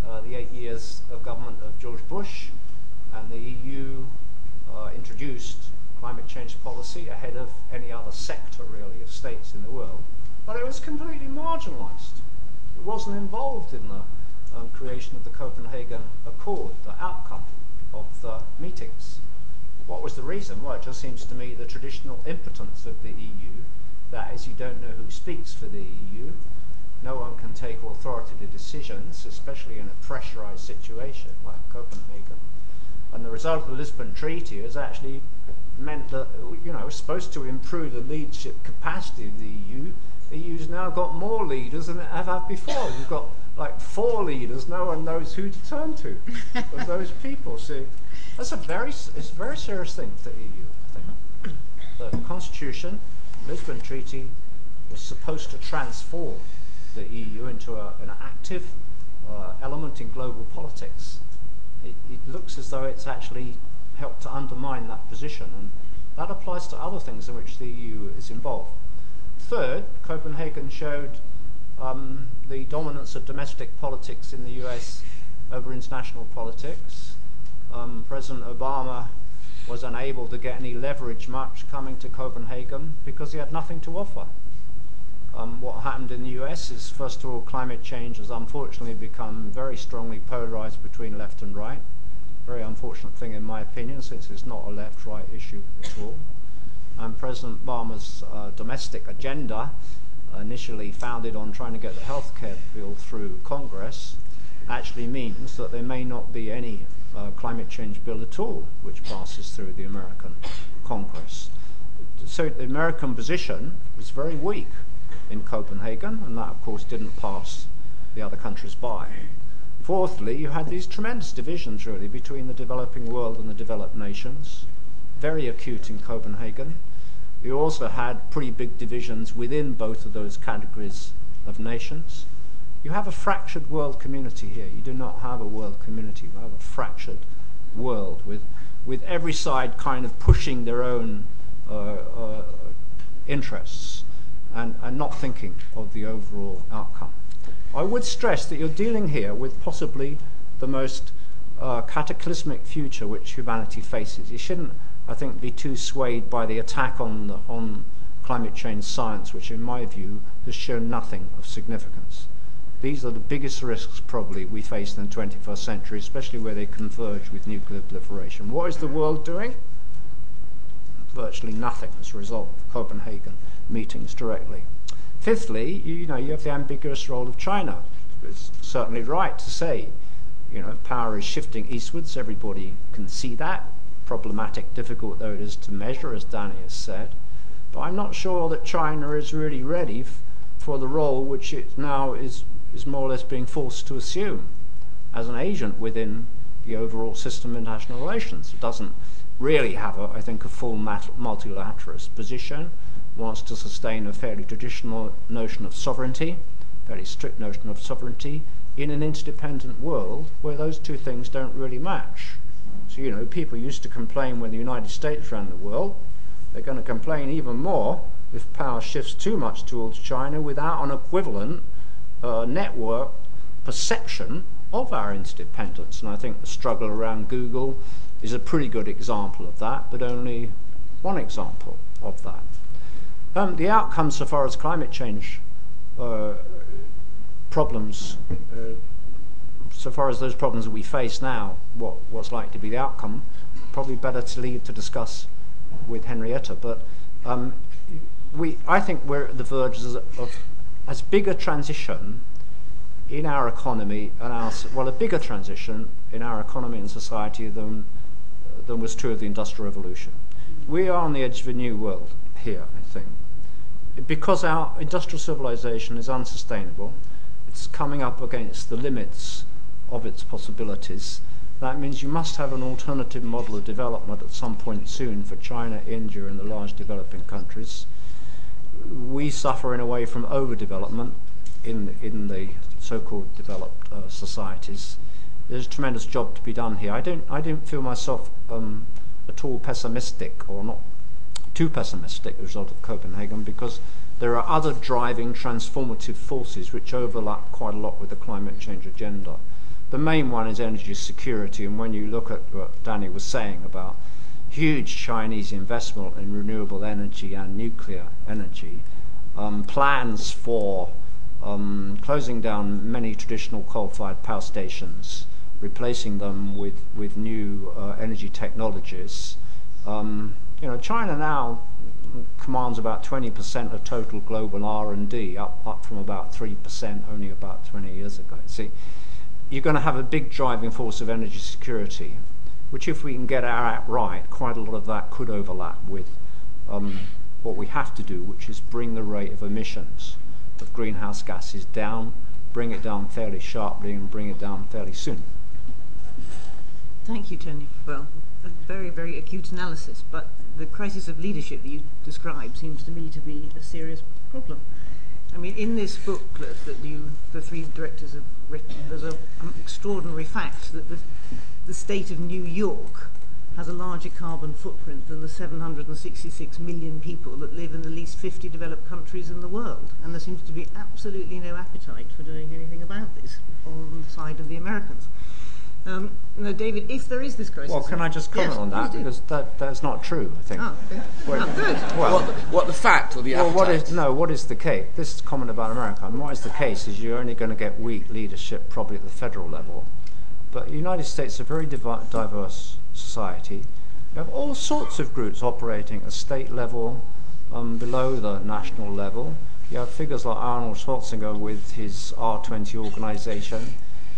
uh, the eight years of government of George Bush, and the EU uh, introduced climate change policy ahead of any other sector, really, of states in the world. But it was completely marginalized. It wasn't involved in the um, creation of the Copenhagen Accord, the outcome of the meetings. What was the reason? Well, it just seems to me the traditional impotence of the EU, that is, you don't know who speaks for the EU, no one can take authoritative decisions, especially in a pressurized situation like Copenhagen. And the result of the Lisbon Treaty has actually meant that, you know, it's supposed to improve the leadership capacity of the EU. The EU's now got more leaders than it ever had before. We've got like four leaders. No one knows who to turn to of those people. See, that's a very, it's a very serious thing for the EU, I think. The Constitution, Lisbon Treaty, was supposed to transform the EU into a, an active uh, element in global politics. It, it, looks as though it's actually helped to undermine that position, and that applies to other things in which the EU is involved. Third, Copenhagen showed um, the dominance of domestic politics in the US over international politics. Um, President Obama was unable to get any leverage much coming to Copenhagen because he had nothing to offer. Um, what happened in the US is, first of all, climate change has unfortunately become very strongly polarized between left and right. Very unfortunate thing, in my opinion, since it's not a left right issue at all. And President Obama's uh, domestic agenda, initially founded on trying to get the health care bill through Congress, actually means that there may not be any uh, climate change bill at all which passes through the American Congress. So the American position was very weak in Copenhagen, and that, of course, didn't pass the other countries by. Fourthly, you had these tremendous divisions, really, between the developing world and the developed nations, very acute in Copenhagen. You also had pretty big divisions within both of those categories of nations. You have a fractured world community here. You do not have a world community. You have a fractured world with, with every side kind of pushing their own uh, uh, interests and, and not thinking of the overall outcome. I would stress that you're dealing here with possibly the most uh, cataclysmic future which humanity faces. You shouldn't, I think, be too swayed by the attack on, the, on climate change science, which, in my view, has shown nothing of significance. These are the biggest risks, probably, we face in the 21st century, especially where they converge with nuclear proliferation. What is the world doing? Virtually nothing as a result of Copenhagen meetings directly. Fifthly, you, know, you have the ambiguous role of China. It's certainly right to say, you know, power is shifting eastwards. Everybody can see that. Problematic, difficult though it is to measure, as Danny has said. But I'm not sure that China is really ready f- for the role which it now is, is more or less being forced to assume as an agent within the overall system of international relations. It doesn't really have, a, I think, a full multilateralist position, wants to sustain a fairly traditional notion of sovereignty, fairly strict notion of sovereignty, in an interdependent world where those two things don't really match. You know, people used to complain when the United States ran the world. They're going to complain even more if power shifts too much towards China without an equivalent uh, network perception of our interdependence. And I think the struggle around Google is a pretty good example of that, but only one example of that. Um, the outcome, so far as climate change uh, problems, uh, so far as those problems we face now, what, what's likely to be the outcome, probably better to leave to discuss with Henrietta. But um, we, I think we're at the verge of, of as big a transition in our economy and our well, a bigger transition in our economy and society than than was true of the Industrial Revolution. We are on the edge of a new world here, I think, because our industrial civilization is unsustainable. It's coming up against the limits of its possibilities. That means you must have an alternative model of development at some point soon for China, India, and the large developing countries. We suffer in a way from overdevelopment in in the so-called developed uh, societies. There's a tremendous job to be done here. I don't I don't feel myself um, at all pessimistic or not too pessimistic as a result of Copenhagen because there are other driving transformative forces which overlap quite a lot with the climate change agenda. The main one is energy security, and when you look at what Danny was saying about huge Chinese investment in renewable energy and nuclear energy, um, plans for um, closing down many traditional coal-fired power stations, replacing them with with new uh, energy technologies. Um, you know, China now commands about 20% of total global R&D, up up from about 3% only about 20 years ago. See, you're going to have a big driving force of energy security, which, if we can get our act right, quite a lot of that could overlap with um, what we have to do, which is bring the rate of emissions of greenhouse gases down, bring it down fairly sharply, and bring it down fairly soon. Thank you, Tony. Well, a very, very acute analysis, but the crisis of leadership that you describe seems to me to be a serious problem. I mean, in this booklet that you, the three directors have written, there's a, an extraordinary fact that the, the state of New York has a larger carbon footprint than the 766 million people that live in the least 50 developed countries in the world. And there seems to be absolutely no appetite for doing anything about this on the side of the Americans. Um, no, David, if there is this crisis. Well, can I just comment yes, on that? Because that, that's not true, I think. Oh, okay. Well, oh, good. well, What, what the fact or the well, what appetite? is no? What is the case? This is comment about America. And what is the case is you're only going to get weak leadership probably at the federal level, but the United States is a very divi- diverse society. You have all sorts of groups operating at state level, um, below the national level. You have figures like Arnold Schwarzenegger with his R20 organization.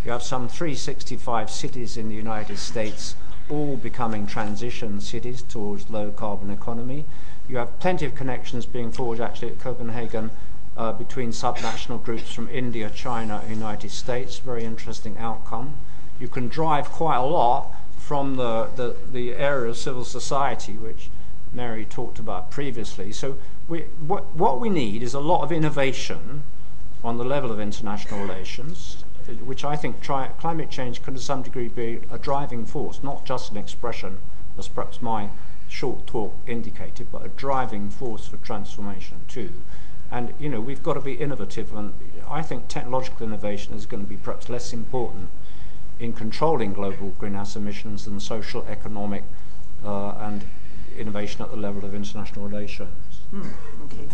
You have some 365 cities in the United States, all becoming transition cities towards low carbon economy. You have plenty of connections being forged actually at Copenhagen uh, between subnational groups from India, China, United States. Very interesting outcome. You can drive quite a lot from the, the, the area of civil society, which Mary talked about previously. So we, what, what we need is a lot of innovation on the level of international relations, which I think tri- climate change can to some degree be a driving force, not just an expression, as perhaps my short talk indicated, but a driving force for transformation too. And you know we've got to be innovative, and I think technological innovation is going to be perhaps less important in controlling global greenhouse emissions than social, economic, uh, and innovation at the level of international relations. Okay.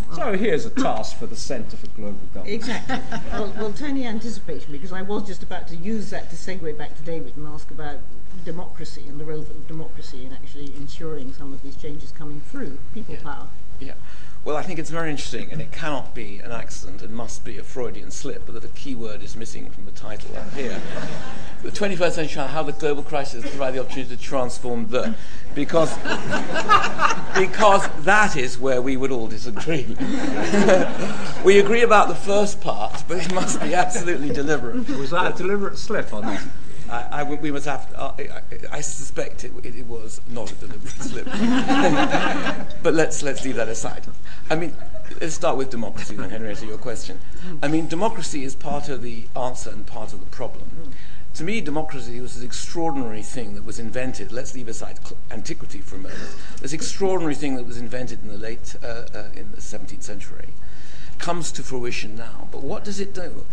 Well- So here's a task for the Centre for Global Governance. Exactly. well, well, Tony anticipated me because I was just about to use that to segue back to David and ask about democracy and the role of democracy in actually ensuring some of these changes coming through people power. Yeah. Well, I think it's very interesting, and it cannot be an accident. It must be a Freudian slip, but that a key word is missing from the title up here. the 21st century, how the global crisis provides the opportunity to transform the, because, because that is where we would all disagree. we agree about the first part, but it must be absolutely deliberate. Was that a deliberate slip on not? I, I, we must have. To, uh, I, I, suspect it, it, was not a deliberate slip. but let's let's leave that aside. I mean, let's start with democracy then, Henrietta. Your question. I mean, democracy is part of the answer and part of the problem. To me, democracy was this extraordinary thing that was invented. Let's leave aside antiquity for a moment. This extraordinary thing that was invented in the late uh, uh, in the 17th century comes to fruition now. But what does it do?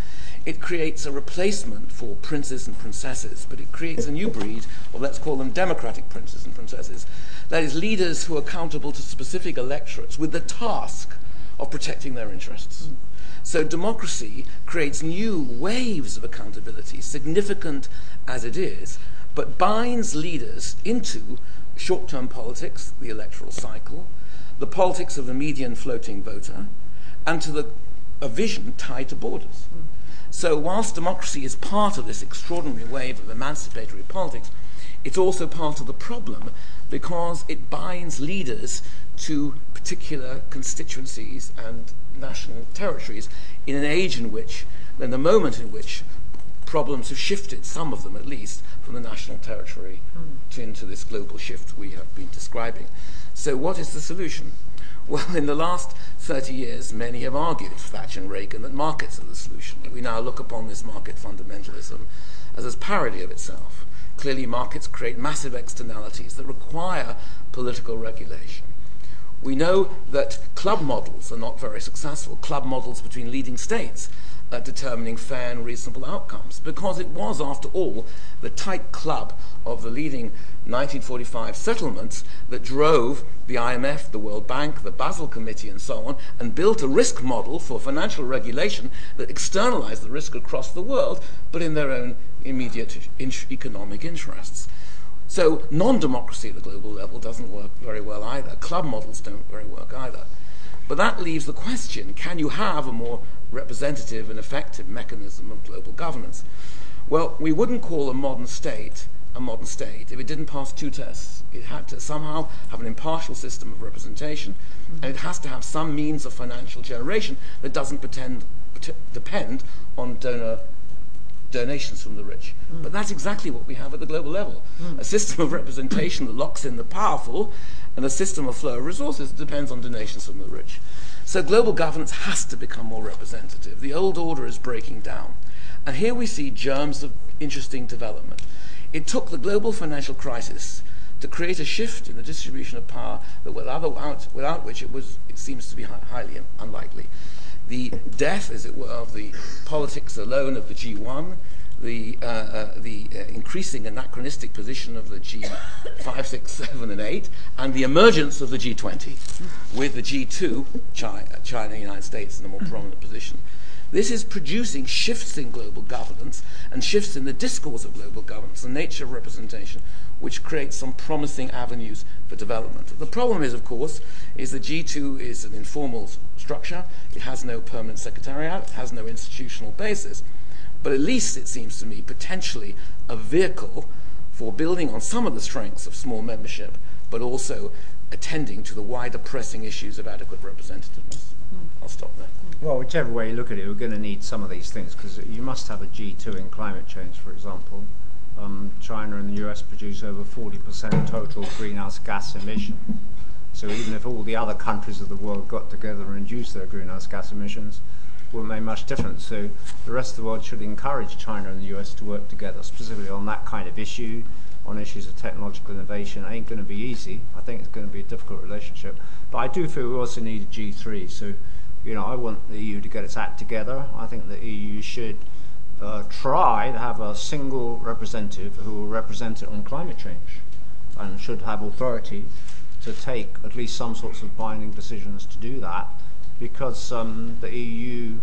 It creates a replacement for princes and princesses, but it creates a new breed of, let's call them democratic princes and princesses. That is, leaders who are accountable to specific electorates with the task of protecting their interests. Mm. So democracy creates new waves of accountability, significant as it is, but binds leaders into short term politics, the electoral cycle, the politics of the median floating voter, and to the, a vision tied to borders. Mm. So, whilst democracy is part of this extraordinary wave of emancipatory politics, it's also part of the problem because it binds leaders to particular constituencies and national territories in an age in which, in the moment in which problems have shifted, some of them at least, from the national territory hmm. to into this global shift we have been describing. So, what is the solution? Well, in the last 30 years, many have argued, Thatcher and Reagan, that markets are the solution. We now look upon this market fundamentalism as a parody of itself. Clearly, markets create massive externalities that require political regulation. We know that club models are not very successful, club models between leading states uh, determining fair and reasonable outcomes, because it was, after all, the tight club of the leading 1945 settlements that drove the IMF, the World Bank, the Basel Committee, and so on, and built a risk model for financial regulation that externalized the risk across the world, but in their own immediate in- economic interests. So, non democracy at the global level doesn't work very well either. Club models don't very work either. But that leaves the question can you have a more representative and effective mechanism of global governance? Well, we wouldn't call a modern state a modern state if it didn't pass two tests. It had to somehow have an impartial system of representation, mm-hmm. and it has to have some means of financial generation that doesn't pretend, depend on donor donations from the rich. Mm. But that's exactly what we have at the global level mm. a system of representation that locks in the powerful and a system of flow of resources that depends on donations from the rich. So global governance has to become more representative. The old order is breaking down. And here we see germs of interesting development. It took the global financial crisis to create a shift in the distribution of power that without, without which it, was, it seems to be highly unlikely. The death, as it were, of the politics alone of the G1, the, uh, uh, the uh, increasing anachronistic position of the G5, 6, 7, and 8, and the emergence of the G20, with the G2, China, China United States, in a more prominent position. This is producing shifts in global governance and shifts in the discourse of global governance, the nature of representation, which creates some promising avenues for development. The problem is, of course, is that G2 is an informal structure. It has no permanent secretariat. It has no institutional basis but at least it seems to me potentially a vehicle for building on some of the strengths of small membership, but also attending to the wider pressing issues of adequate representativeness. I'll stop there. Well, whichever way you look at it, we're going to need some of these things because you must have a G2 in climate change, for example. Um, China and the US produce over 40% total greenhouse gas emission. So even if all the other countries of the world got together and reduced their greenhouse gas emissions, won't make much difference. So the rest of the world should encourage China and the US to work together, specifically on that kind of issue, on issues of technological innovation. It ain't going to be easy. I think it's going to be a difficult relationship. But I do feel we also need a G3. So, you know, I want the EU to get its act together. I think the EU should uh, try to have a single representative who will represent it on climate change and should have authority to take at least some sorts of binding decisions to do that because um, the EU,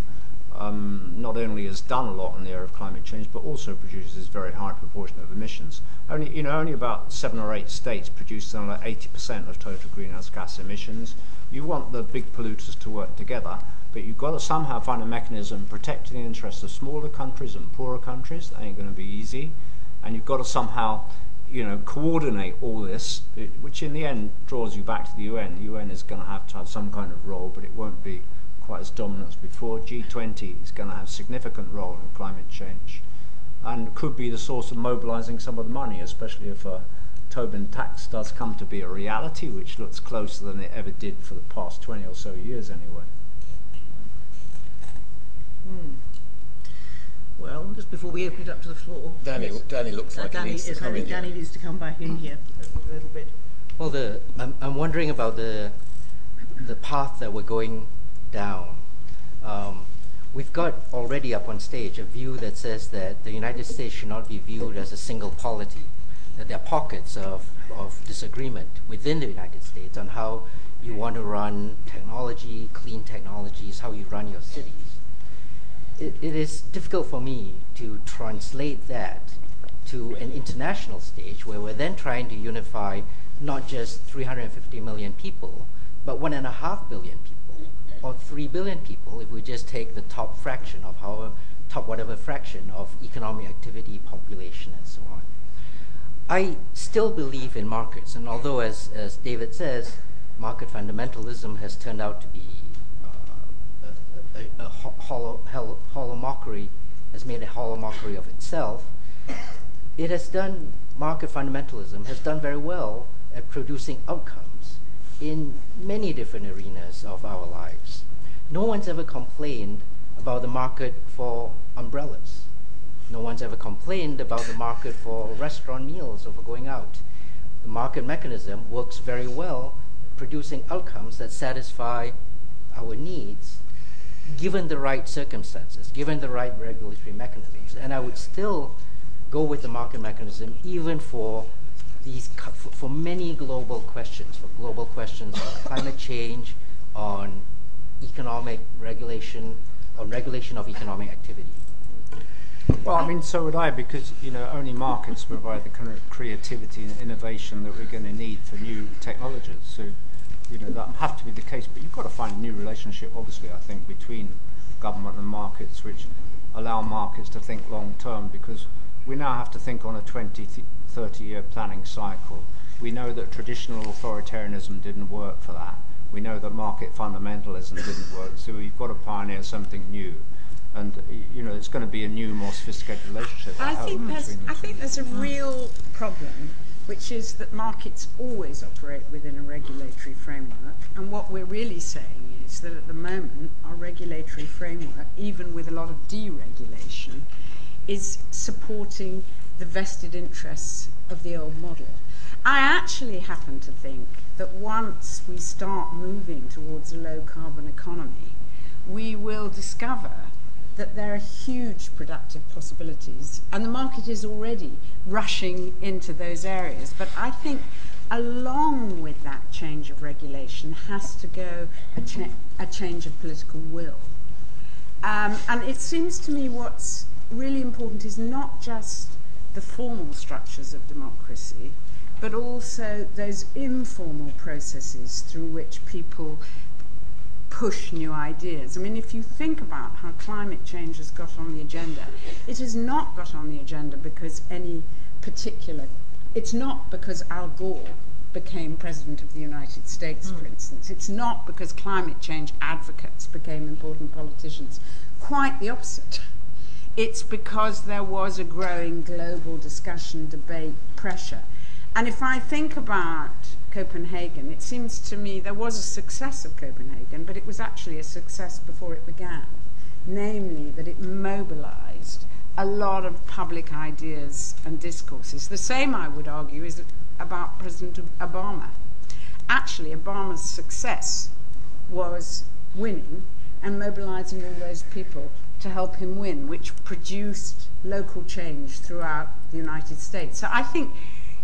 um, not only has done a lot in the area of climate change, but also produces a very high proportion of emissions. Only, you know, only about seven or eight states produce something like 80% of total greenhouse gas emissions. You want the big polluters to work together, but you've got to somehow find a mechanism protecting the interests of smaller countries and poorer countries. That ain't going to be easy. And you've got to somehow, you know, coordinate all this, which in the end draws you back to the UN. The UN is going to have to have some kind of role, but it won't be quite as dominant as before. G20 is going to have a significant role in climate change and could be the source of mobilizing some of the money, especially if a Tobin tax does come to be a reality, which looks closer than it ever did for the past 20 or so years anyway. Hmm. Well, just before we open it up to the floor, Danny, yes. Danny looks Uh, like Danny, he needs to yes, I come think in. Danny here. needs to come back in here a little bit. Well, the I'm, I'm wondering about the the path that we're going down. Um, we've got already up on stage a view that says that the United States should not be viewed as a single polity. That there are pockets of, of disagreement within the United States on how you want to run technology, clean technologies, how you run your cities. It, is difficult for me to translate that to an international stage where we're then trying to unify not just 350 million people, but one and a half billion people, or three billion people if we just take the top fraction of however, top whatever fraction of economic activity, population, and so on. I still believe in markets, and although, as, as David says, market fundamentalism has turned out to be a, a, a ho- hollow, hollow mockery, has made a hollow mockery of itself, it has done, market fundamentalism has done very well at producing outcomes in many different arenas of our lives. No one's ever complained about the market for umbrellas. No one's ever complained about the market for restaurant meals or for going out. The market mechanism works very well, producing outcomes that satisfy our needs given the right circumstances, given the right regulatory mechanisms. And I would still go with the market mechanism even for these for, for many global questions, for global questions on climate change, on economic regulation, on regulation of economic activity. Well, I mean, so would I, because you know only markets provide the kind of creativity and innovation that we're going to need for new technologies. So, you know, that have to be the case. But you've got to find a new relationship, obviously, I think, between government and markets, which allow markets to think long term. Because we now have to think on a 20, 30 year planning cycle. We know that traditional authoritarianism didn't work for that. We know that market fundamentalism didn't work. So we've got to pioneer something new and you know it's going to be a new, more sophisticated relationship. I hope, think there's I think there's a real problem, which is that markets always operate within a regulatory framework, and what we're really saying is that at the moment our regulatory framework, even with a lot of deregulation, is supporting the vested interests of the old model. I actually happen to think that once we start moving towards a low carbon economy, we will discover that there are huge productive possibilities, and the market is already rushing into those areas. But I think along with that change of regulation has to go a, cha- a change of political will. Um, and it seems to me what's really important is not just the formal structures of democracy, but also those informal processes through which people push new ideas. I mean, if you think about how climate change has got on the agenda, it has not got on the agenda because any particular, it's not because Al Gore became President of the United States, for hmm. instance. It's not because climate change advocates became important politicians. Quite the opposite. It's because there was a growing global discussion, debate, pressure. And if I think about Copenhagen, it seems to me there was a success of Copenhagen, but it was actually a success before it began. Namely, that it mobilized a lot of public ideas and discourses. The same, I would argue, is about President Obama. Actually, Obama's success was winning and mobilizing all those people to help him win, which produced local change throughout the United States. So I think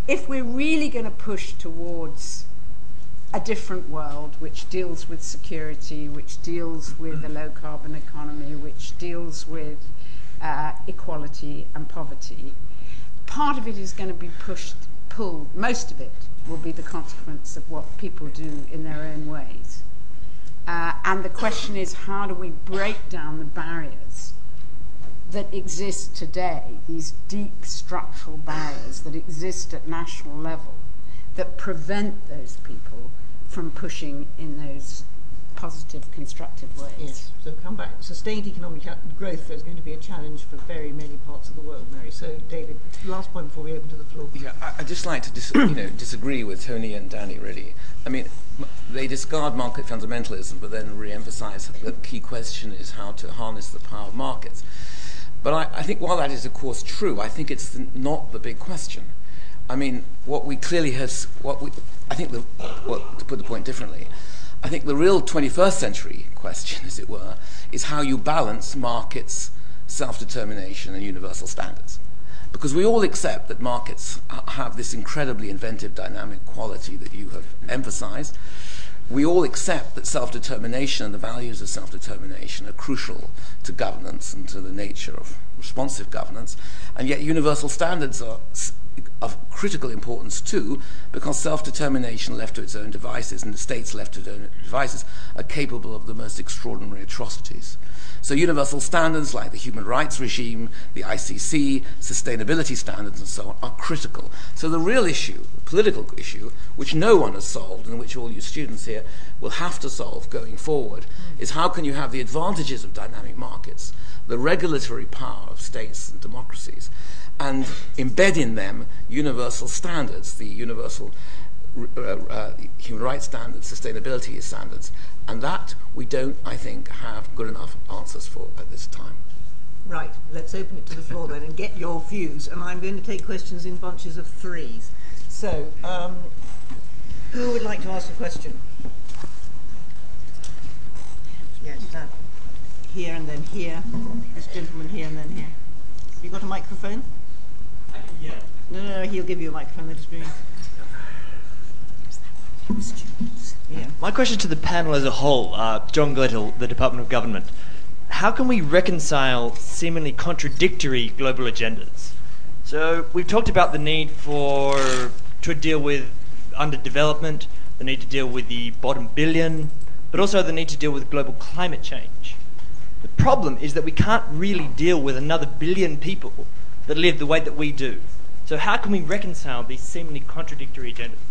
if we're really going to push towards a different world which deals with security, which deals with a low carbon economy, which deals with uh, equality and poverty. Part of it is going to be pushed, pulled, most of it will be the consequence of what people do in their own ways. Uh, and the question is how do we break down the barriers that exist today, these deep structural barriers that exist at national level that prevent those people from pushing in those positive, constructive ways. Yes, so come back. Sustained economic growth is going to be a challenge for very many parts of the world, Mary. So, David, last point before we open to the floor. Yeah, I, would just like to dis- you know, disagree with Tony and Danny, really. I mean, they discard market fundamentalism, but then re-emphasize that the key question is how to harness the power of markets. But I, I think while that is, of course, true, I think it's the, not the big question. I mean, what we clearly has, what we, I think, the, well, to put the point differently, I think the real 21st century question, as it were, is how you balance markets, self determination, and universal standards. Because we all accept that markets have this incredibly inventive, dynamic quality that you have emphasized. We all accept that self determination and the values of self determination are crucial to governance and to the nature of responsive governance. And yet, universal standards are of critical importance too, because self-determination left to its own devices and the states left to their own devices are capable of the most extraordinary atrocities. So universal standards like the human rights regime, the ICC, sustainability standards and so on are critical. So the real issue, the political issue, which no one has solved and which all you students here will have to solve going forward, is how can you have the advantages of dynamic markets, the regulatory power of states and democracies, and embed in them universal standards, the universal uh, uh, human rights standards, sustainability standards, and that we don't, I think, have good enough answers for at this time. Right, let's open it to the floor then and get your views. And I'm going to take questions in bunches of threes. So, um, who would like to ask a question? Yes, that. Here and then here. This gentleman here and then here. You got a microphone? Yeah. No, no, no, he'll give you a microphone. They're just bring. My question to the panel as a whole, uh, John Gledhill, the Department of Government. How can we reconcile seemingly contradictory global agendas? So we've talked about the need for to deal with underdevelopment, the need to deal with the bottom billion, but also the need to deal with global climate change. The problem is that we can't really deal with another billion people that live the way that we do. So how can we reconcile these seemingly contradictory agendas?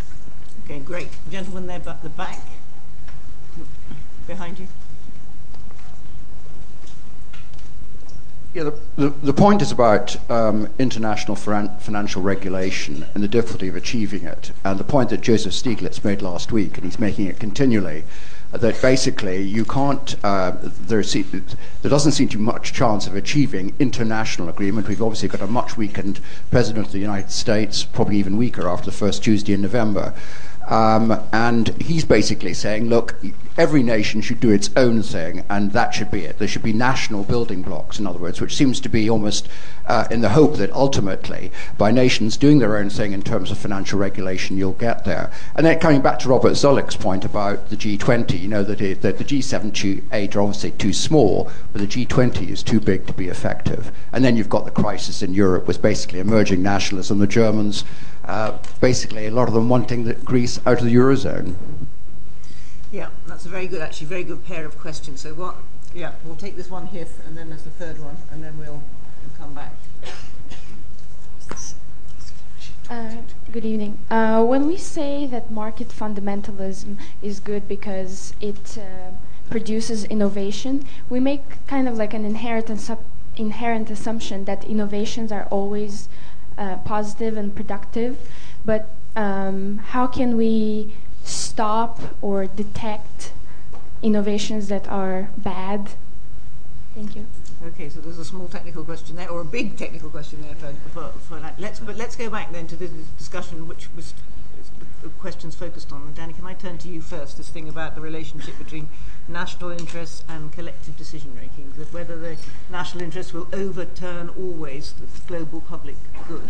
Okay, great. Gentleman there at the back, behind you. Yeah, the, the, the, point is about um, international financial regulation and the difficulty of achieving it. And the point that Joseph Stiglitz made last week, and he's making it continually, that basically you can't, uh, there, se- there doesn't seem to be much chance of achieving international agreement. We've obviously got a much weakened President of the United States, probably even weaker after the first Tuesday in November. Um, and he's basically saying, look, every nation should do its own thing, and that should be it. There should be national building blocks, in other words, which seems to be almost uh, in the hope that ultimately, by nations doing their own thing in terms of financial regulation, you'll get there. And then coming back to Robert Zoellick's point about the G20, you know, that, it, that the G7, G8 are obviously too small, but the G20 is too big to be effective. And then you've got the crisis in Europe with basically emerging nationalism, the Germans basically a lot of them wanting the Greece out of the eurozone. Yeah, that's a very good, actually, very good pair of questions. So what? Yeah, we'll take this one here, and then there's the third one, and then we'll, we'll come back. Uh, good evening. Uh, when we say that market fundamentalism is good because it uh, produces innovation, we make kind of like an inherent, inherent assumption that innovations are always uh, positive and productive, but um, how can we stop or detect innovations that are bad? Thank you. Okay, so there's a small technical question there, or a big technical question there for, for, for that. Let's, but let's go back then to the discussion which was questions focused on. Danny, can I turn to you first? This thing about the relationship between national interests and collective decision making, that whether the national interests will overturn always the global public good.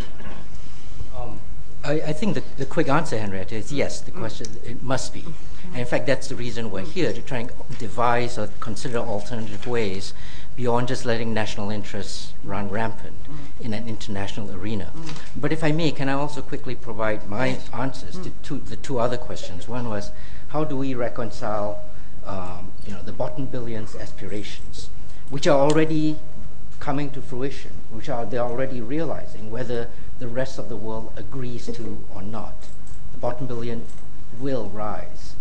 Um, I, I think the, the quick answer, Henrietta, is yes. The question it must be, and in fact, that's the reason we're here to try and devise or consider alternative ways beyond just letting national interests run rampant mm. in an international arena. Mm. But if I may, can I also quickly provide my answers to mm. two, the two other questions? One was, how do we reconcile, um, you know, the bottom billion's aspirations, which are already coming to fruition, which are they're already realizing, whether the rest of the world agrees to or not. The bottom billion will rise.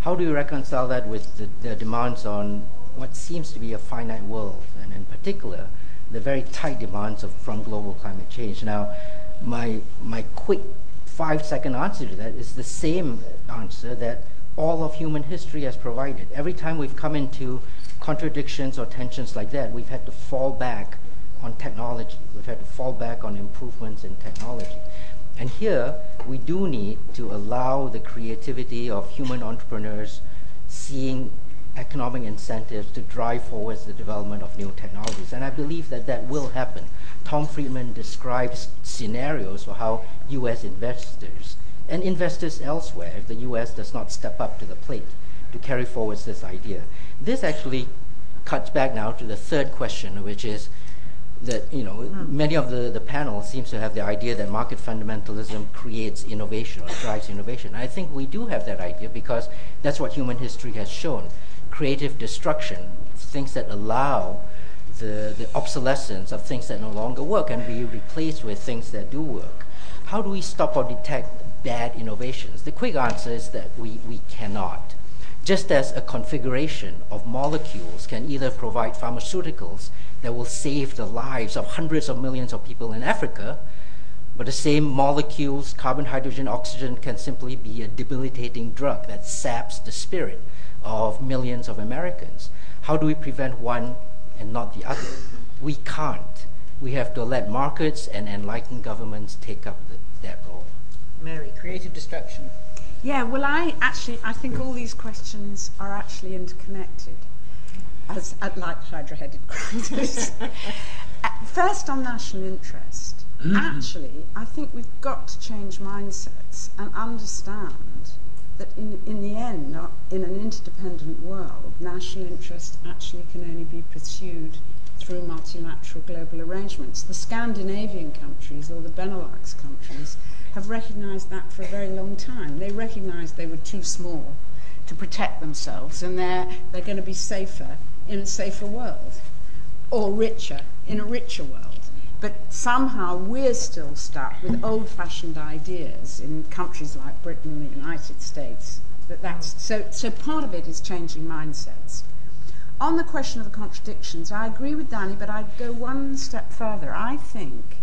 How do you reconcile that with the, the demands on what seems to be a finite world, and in particular, the very tight demands of, from global climate change? Now, my, my quick five second answer to that is the same answer that all of human history has provided. Every time we've come into contradictions or tensions like that, we've had to fall back on technology. We've had to fall back on improvements in technology. And here, we do need to allow the creativity of human entrepreneurs seeing economic incentives to drive forward the development of new technologies. And I believe that that will happen. Tom Friedman describes scenarios for how US investors and investors elsewhere, if the US does not step up to the plate to carry forward this idea. This actually cuts back now to the third question, which is that you know hmm. many of the, the panel seems to have the idea that market fundamentalism creates innovation or drives innovation. I think we do have that idea because that's what human history has shown. Creative destruction, things that allow the, the obsolescence of things that no longer work and be replaced with things that do work. How do we stop or detect bad innovations? The quick answer is that we, we cannot. Just as a configuration of molecules can either provide pharmaceuticals that will save the lives of hundreds of millions of people in Africa, but the same molecules, carbon, hydrogen, oxygen, can simply be a debilitating drug that saps the spirit of millions of Americans. How do we prevent one and not the other? We can't. We have to let markets and enlightened governments take up the, that role. Mary, creative destruction. Yeah, well, I actually I think all these questions are actually interconnected, as at like hydra-headed grinders. First, on national interest. Mm. Actually, I think we've got to change mindsets and understand that in, in the end, in an interdependent world, national interest actually can only be pursued through multilateral global arrangements. The Scandinavian countries or the Benelux countries have recognized that for a very long time. They recognized they were too small to protect themselves and they're, they're going to be safer in a safer world or richer in a richer world. But somehow we're still stuck with old fashioned ideas in countries like Britain and the United States. That that's, so, so part of it is changing mindsets. On the question of the contradictions, I agree with Danny, but I'd go one step further. I think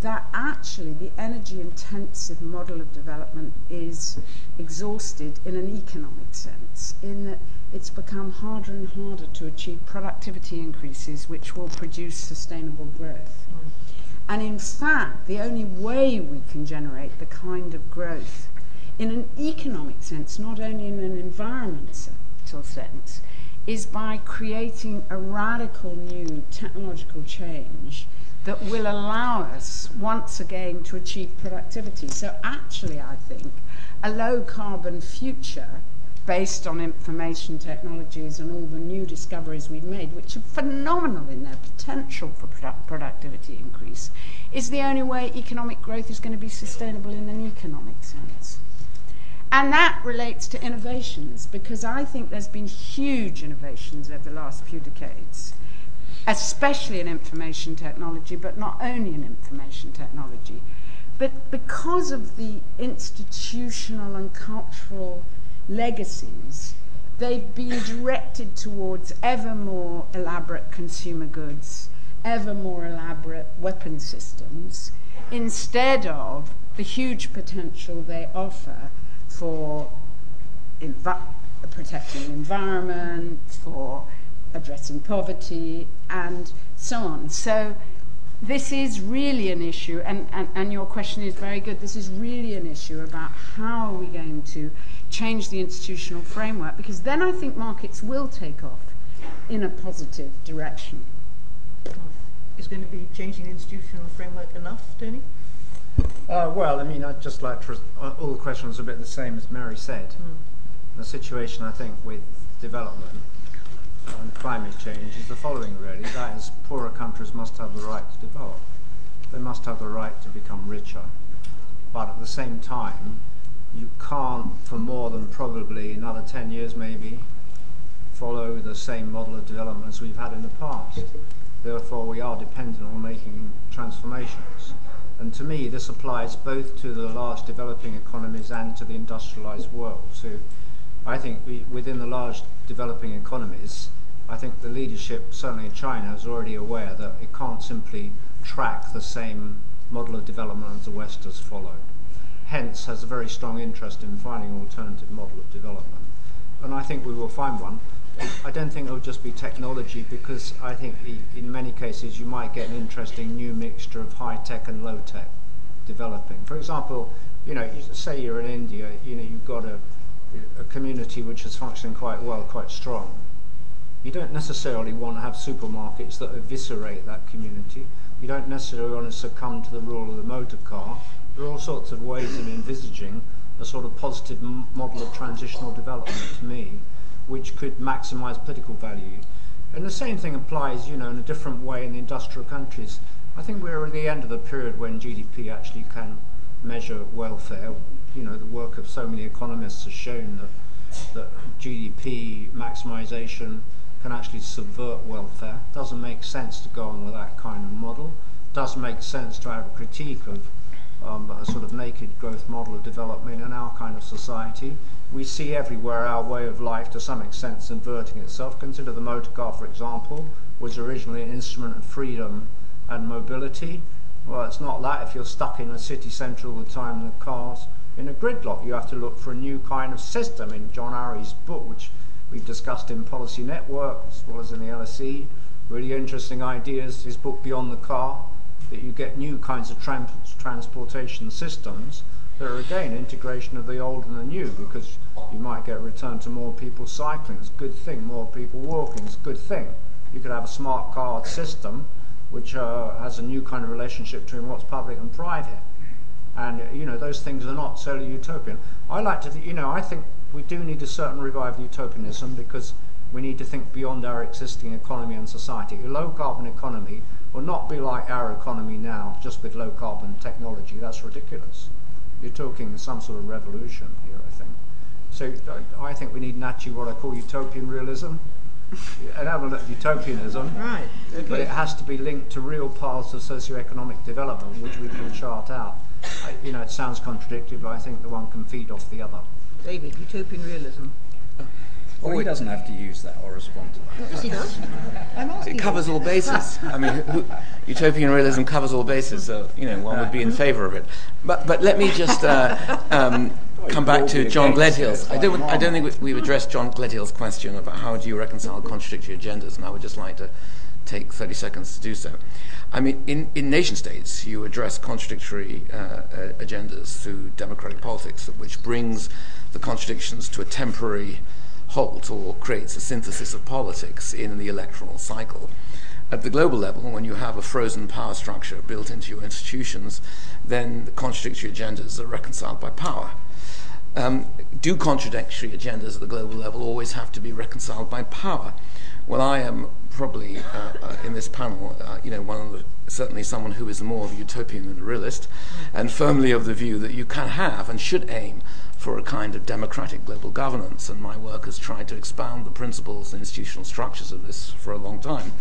that actually the energy intensive model of development is exhausted in an economic sense, in that it's become harder and harder to achieve productivity increases which will produce sustainable growth. And in fact, the only way we can generate the kind of growth in an economic sense, not only in an environmental sense, is by creating a radical new technological change that will allow us once again to achieve productivity. So, actually, I think a low carbon future based on information technologies and all the new discoveries we've made, which are phenomenal in their potential for produ- productivity increase, is the only way economic growth is going to be sustainable in an economic sense. And that relates to innovations because I think there's been huge innovations over the last few decades especially in information technology, but not only in information technology. But because of the institutional and cultural legacies, they've been directed towards ever more elaborate consumer goods, ever more elaborate weapon systems, instead of the huge potential they offer for protecting the environment, for addressing poverty, and so on. So this is really an issue, and, and, and your question is very good. This is really an issue about how are we going to change the institutional framework, because then I think markets will take off in a positive direction. Is going to be changing the institutional framework enough, Tony? Uh, well, I mean, I'd just like to. Uh, all the questions are a bit the same as Mary said. Mm. The situation, I think, with development and climate change is the following really that is, poorer countries must have the right to develop. They must have the right to become richer. But at the same time, you can't, for more than probably another 10 years maybe, follow the same model of development as we've had in the past. Therefore, we are dependent on making transformations. And to me, this applies both to the large developing economies and to the industrialized world. So I think we, within the large developing economies, I think the leadership, certainly in China, is already aware that it can't simply track the same model of development as the West has followed. Hence, has a very strong interest in finding an alternative model of development. And I think we will find one. I don't think it will just be technology because I think in many cases you might get an interesting new mixture of high tech and low tech developing. For example, you know, say you're in India, you know, you've got a, a community which is functioning quite well, quite strong. You don't necessarily want to have supermarkets that eviscerate that community. You don't necessarily want to succumb to the rule of the motor car. There are all sorts of ways of envisaging a sort of positive m- model of transitional development to me, which could maximize political value. And the same thing applies, you know, in a different way in the industrial countries. I think we're at the end of the period when GDP actually can measure welfare. You know, the work of so many economists has shown that, that GDP maximization can actually subvert welfare. Doesn't make sense to go on with that kind of model. Does make sense to have a critique of um, a sort of naked growth model of development in our kind of society. We see everywhere our way of life to some extent inverting itself. Consider the motor car, for example, was originally an instrument of freedom and mobility. Well, it's not that if you're stuck in a city centre all the time, the cars in a gridlock. You have to look for a new kind of system. In John Urry's book, which we've discussed in Policy Network as well as in the LSE. Really interesting ideas. His book Beyond the Car, that you get new kinds of trans- transportation systems that are again integration of the old and the new because you might get a return to more people cycling. It's a good thing. More people walking. It's a good thing. You could have a smart card system which uh, has a new kind of relationship between what's public and private. And you know those things are not solely utopian. I like to, th- you know, I think we do need a certain revival of utopianism because we need to think beyond our existing economy and society. A low carbon economy will not be like our economy now, just with low carbon technology. That's ridiculous. You're talking some sort of revolution here, I think. So I think we need naturally what I call utopian realism. An element of utopianism, right? Okay. But it has to be linked to real paths of socio-economic development, which we can chart out. I, you know, it sounds contradictory, but I think the one can feed off the other. David, utopian realism. Well, he doesn't have to use that or respond to that. Yes, he does. I'm asking It covers all bases. I mean, who, utopian realism covers all bases, so you know one would be in favour of it. But but let me just uh, um, come back to John Gledhill's. I don't I don't think we've addressed John Gledhill's question about how do you reconcile contradictory agendas, and I would just like to take 30 seconds to do so. I mean, in, in nation states, you address contradictory uh, agendas through democratic politics, which brings the contradictions to a temporary halt or creates a synthesis of politics in the electoral cycle. At the global level, when you have a frozen power structure built into your institutions, then the contradictory agendas are reconciled by power. Um, do contradictory agendas at the global level always have to be reconciled by power? Well, I am probably uh, uh, in this panel, uh, you know, one the, certainly someone who is more of a utopian than a realist, and firmly of the view that you can have and should aim for a kind of democratic global governance. And my work has tried to expound the principles and institutional structures of this for a long time.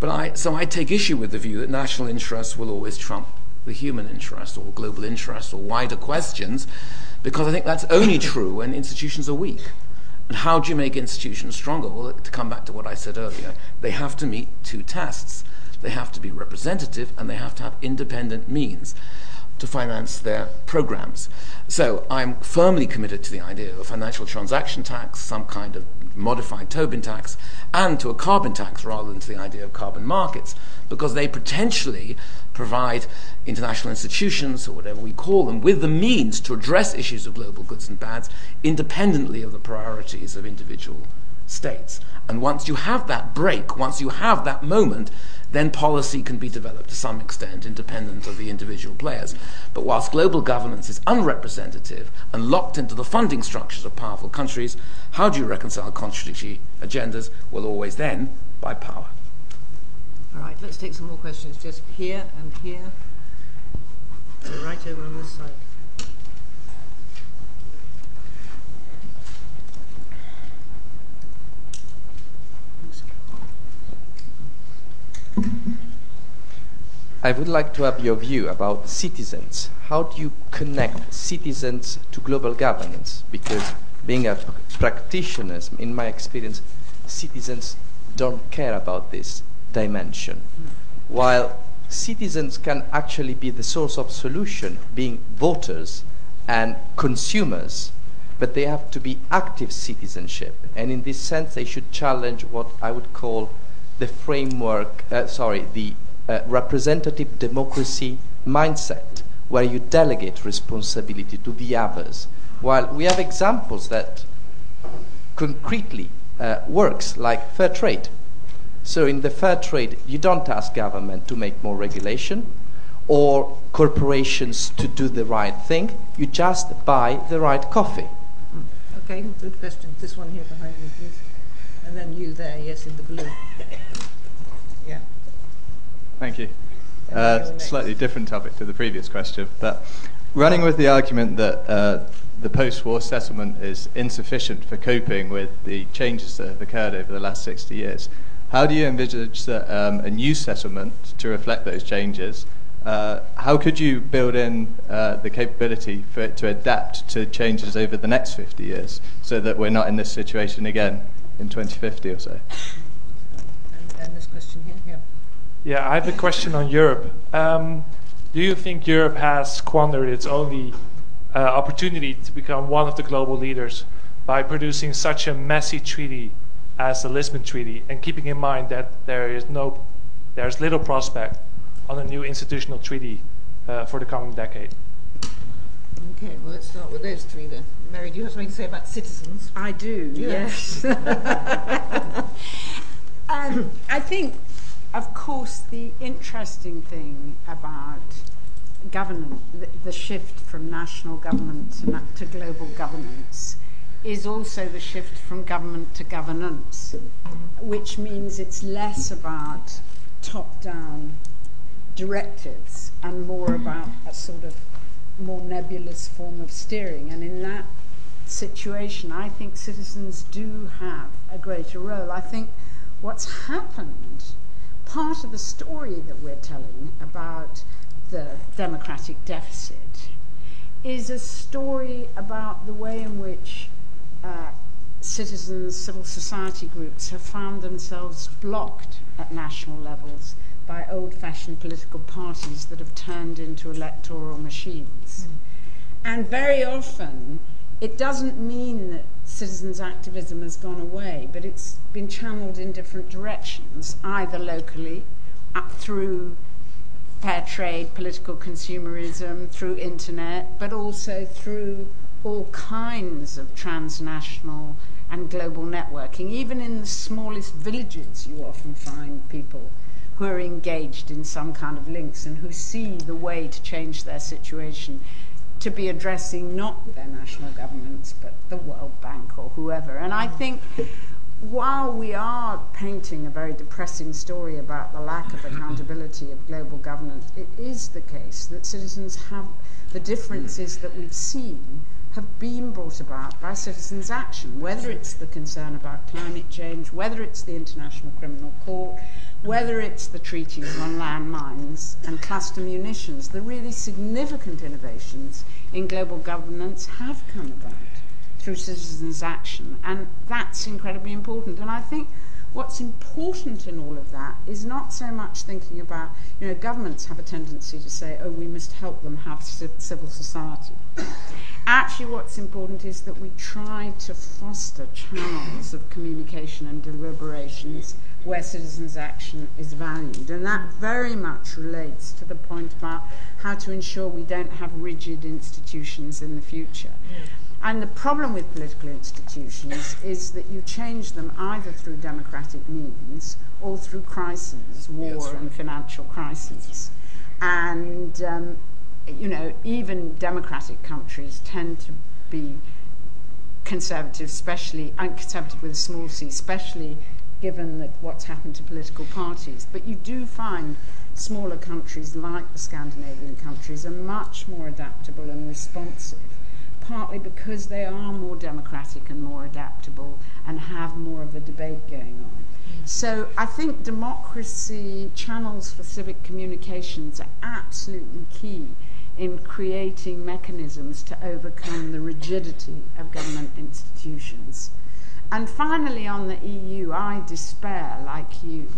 But I, so I take issue with the view that national interests will always trump the human interest or global interest or wider questions, because I think that's only true when institutions are weak. And how do you make institutions stronger? Well, to come back to what I said earlier, they have to meet two tests. They have to be representative and they have to have independent means to finance their programs. So I'm firmly committed to the idea of a financial transaction tax, some kind of modified Tobin tax, and to a carbon tax rather than to the idea of carbon markets, because they potentially provide international institutions, or whatever we call them, with the means to address issues of global goods and bads independently of the priorities of individual states. And once you have that break, once you have that moment, then policy can be developed to some extent independent of the individual players. But whilst global governance is unrepresentative and locked into the funding structures of powerful countries, how do you reconcile contradictory agendas? Well, always then by power. All right, let's take some more questions just here and here. So right over on this side. I would like to have your view about citizens. How do you connect citizens to global governance? Because being a practitioner, in my experience, citizens don't care about this dimension. While citizens can actually be the source of solution, being voters and consumers, but they have to be active citizenship. And in this sense, they should challenge what I would call the framework, uh, sorry, the uh, representative democracy mindset where you delegate responsibility to the others. While we have examples that concretely uh, works, like fair trade. So in the fair trade, you don't ask government to make more regulation or corporations to do the right thing. You just buy the right coffee. Okay, good question. This one here behind me, please. And then you there, yes, in the blue. Yeah. Thank you. Uh, slightly different topic to the previous question, but running with the argument that uh, the post-war settlement is insufficient for coping with the changes that have occurred over the last 60 years, how do you envisage that, um, a new settlement to reflect those changes? Uh, how could you build in uh, the capability for it to adapt to changes over the next 50 years so that we're not in this situation again in 2050 or so? And, and this question here, yeah. Yeah, I have a question on Europe. Um, do you think Europe has squandered its only uh, opportunity to become one of the global leaders by producing such a messy treaty as the Lisbon Treaty, and keeping in mind that there is no, there's little prospect on a new institutional treaty uh, for the coming decade? Okay, well, let's start with those three then. Mary, do you have something to say about citizens? I do, Yes. yes. um, I think, of course, the interesting thing about governance, the, the shift from national government to, na- to global governance, is also the shift from government to governance, which means it's less about top down directives and more about a sort of more nebulous form of steering. And in that situation, I think citizens do have a greater role. I think what's happened, part of the story that we're telling about the democratic deficit, is a story about the way in which uh, citizens, civil society groups have found themselves blocked at national levels by old fashioned political parties that have turned into electoral machines. Hmm. And very often, it doesn't mean that citizens' activism has gone away, but it's been channeled in different directions, either locally, up through fair trade, political consumerism, through internet, but also through all kinds of transnational and global networking. Even in the smallest villages, you often find people who are engaged in some kind of links and who see the way to change their situation to be addressing not their national governments but the World Bank or whoever. And I think while we are painting a very depressing story about the lack of accountability of global governance, it is the case that citizens have the differences that we've seen have been brought about by citizens' action, whether it's the concern about climate change, whether it's the International Criminal Court, whether it's the treaties on landmines and cluster munitions. The really significant innovations in global governance have come about through citizens' action, and that's incredibly important. And I think what's important in all of that is not so much thinking about, you know, governments have a tendency to say, oh, we must help them have ci- civil society. Actually, what's important is that we try to foster channels of communication and deliberations where citizens' action is valued. And that very much relates to the point about how to ensure we don't have rigid institutions in the future. Yeah. And the problem with political institutions is that you change them either through democratic means or through crises, war yes, right. and financial crises. And, um, you know, even democratic countries tend to be conservative, especially, and conservative with a small c, especially given what's happened to political parties. But you do find smaller countries like the Scandinavian countries are much more adaptable and responsive partly because they are more democratic and more adaptable and have more of a debate going on. So I think democracy channels for civic communications are absolutely key in creating mechanisms to overcome the rigidity of government institutions. And finally, on the EU, I despair, like you.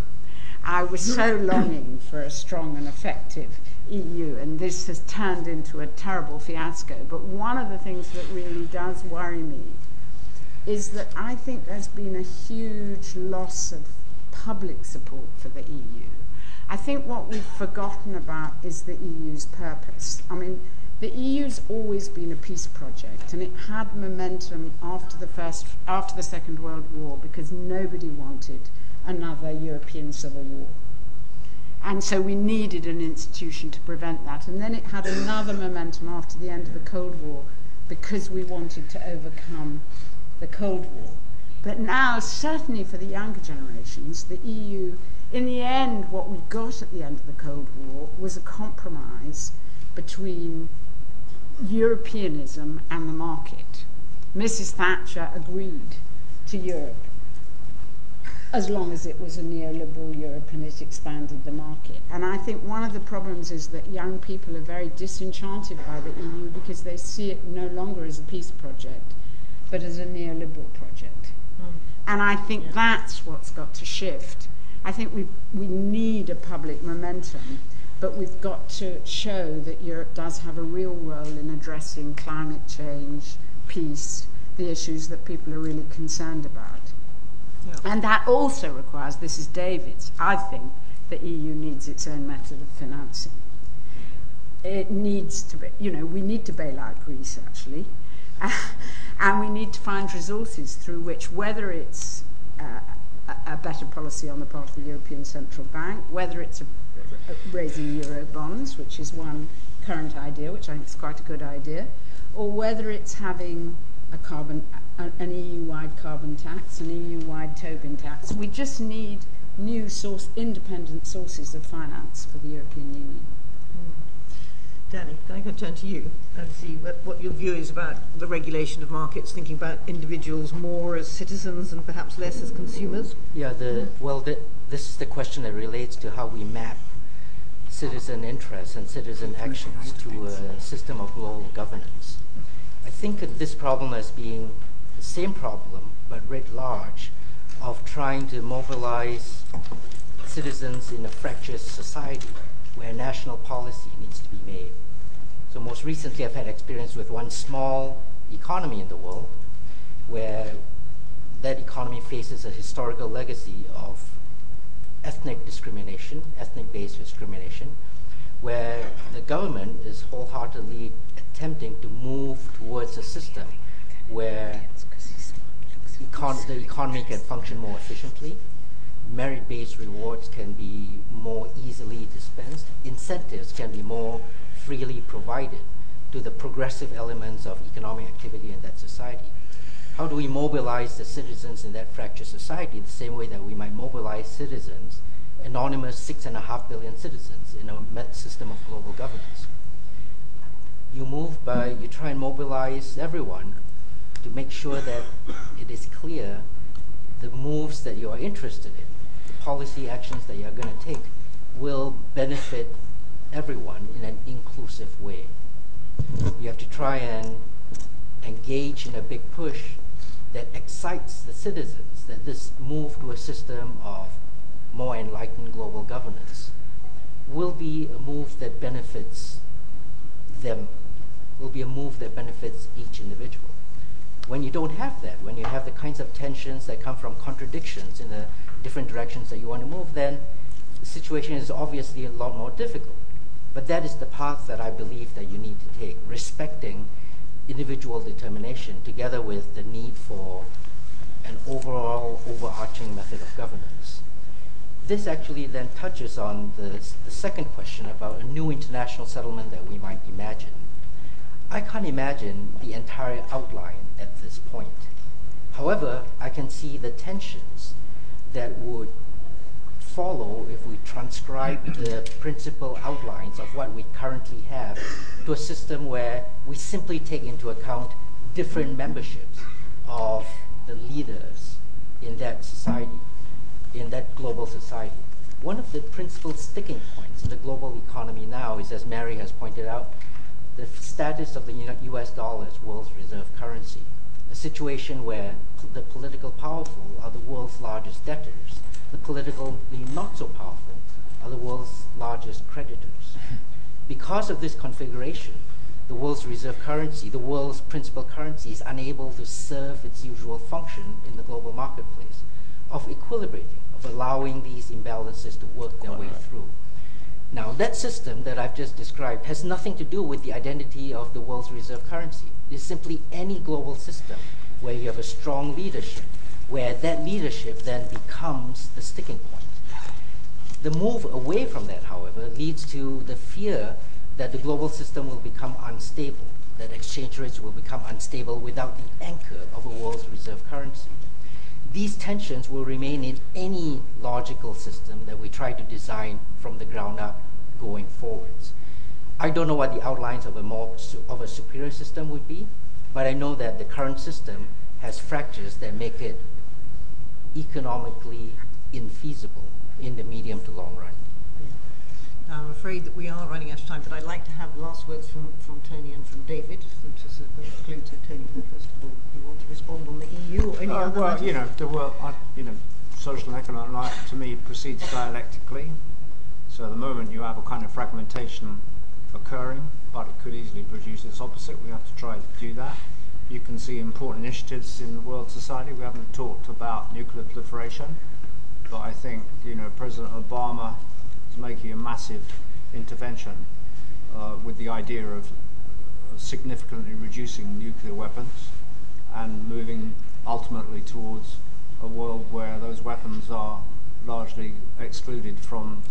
I was so longing for a strong and effective EU, and this has turned into a terrible fiasco. But one of the things that really does worry me is that I think there's been a huge loss of public support for the EU. I think what we've forgotten about is the EU's purpose. I mean, the EU's always been a peace project, and it had momentum after the first, after the Second World War, because nobody wanted another European civil war. And so we needed an institution to prevent that. And then it had another momentum after the end of the Cold War because we wanted to overcome the Cold War. But now, certainly for the younger generations, the EU, in the end, what we got at the end of the Cold War was a compromise between Europeanism and the market. Mrs. Thatcher agreed to Europe as long as it was a neoliberal Europe and it expanded the market. And I think one of the problems is that young people are very disenchanted by the EU because they see it no longer as a peace project, but as a neoliberal project. Mm. And I think yeah. that's what's got to shift. I think we, we need a public momentum, but we've got to show that Europe does have a real role in addressing climate change, peace, the issues that people are really concerned about. And that also requires, this is David's, I think the EU needs its own method of financing. It needs to be, you know, we need to bail out Greece actually, and we need to find resources through which, whether it's uh, a better policy on the part of the European Central Bank, whether it's a raising euro bonds, which is one current idea, which I think is quite a good idea, or whether it's having a carbon an EU-wide carbon tax, an EU-wide Tobin tax. We just need new source, independent sources of finance for the European Union. Mm. Danny, can I turn to you and see what, what, your view is about the regulation of markets, thinking about individuals more as citizens and perhaps less as consumers? Yeah, the, well, the, this is the question that relates to how we map citizen interests and citizen actions to a system of global governance. I think of this problem as being the same problem, but writ large, of trying to mobilize citizens in a fractious society where national policy needs to be made. So most recently, I've had experience with one small economy in the world where that economy faces a historical legacy of ethnic discrimination, ethnic-based discrimination, where the government is wholeheartedly attempting to move towards a system where econ- the economy can function more efficiently, merit-based rewards can be more easily dispensed, incentives can be more freely provided to the progressive elements of economic activity in that society. How do we mobilize the citizens in that fractured society the same way that we might mobilize citizens, anonymous six and a half billion citizens in a system of global governance? You move by, you try and mobilize everyone to make sure that it is clear the moves that you are interested in, the policy actions that you are going to take, will benefit everyone in an inclusive way. You have to try and engage in a big push that excites the citizens that this move to a system of more enlightened global governance will be a move that benefits them, will be a move that benefits each individual. When you don't have that, when you have the kinds of tensions that come from contradictions in the different directions that you want to move, then the situation is obviously a lot more difficult. But that is the path that I believe that you need to take, respecting individual determination together with the need for an overall overarching method of governance. This actually then touches on the, the second question about a new international settlement that we might imagine. I can't imagine the entire outline at this point. However, I can see the tensions that would follow if we transcribe the principal outlines of what we currently have to a system where we simply take into account different memberships of the leaders in that society, in that global society. One of the principal sticking points in the global economy now is, as Mary has pointed out, the status of the US dollar as world's reserve currency, a situation where the political powerful are the world's largest debtors the politically not so powerful are the world's largest creditors. Because of this configuration, the world's reserve currency, the world's principal currency, is unable to serve its usual function in the global marketplace of equilibrating, of allowing these imbalances to work their way through. Now, that system that I've just described has nothing to do with the identity of the world's reserve currency. It's simply any global system where you have a strong leadership where that leadership then becomes the sticking point. The move away from that, however, leads to the fear that the global system will become unstable, that exchange rates will become unstable without the anchor of a world's reserve currency. These tensions will remain in any logical system that we try to design from the ground up going forwards. I don't know what the outlines of a more of a superior system would be, but I know that the current system has fractures that make it economically infeasible in the medium to long run. I'm afraid that we are running out of time, but I'd like to have last words from, from Tony and from David. To conclude to Tony, first of all, you want to respond on the EU or any uh, other Well, matters? you know, the world, you know, social and economic life to me proceeds dialectically. So at the moment you have a kind of fragmentation occurring, but it could easily produce its opposite. We have to try to do that you can see important initiatives in the world society. We haven't talked about nuclear proliferation, but I think you know President Obama is making a massive intervention uh, with the idea of significantly reducing nuclear weapons and moving ultimately towards a world where those weapons are largely excluded from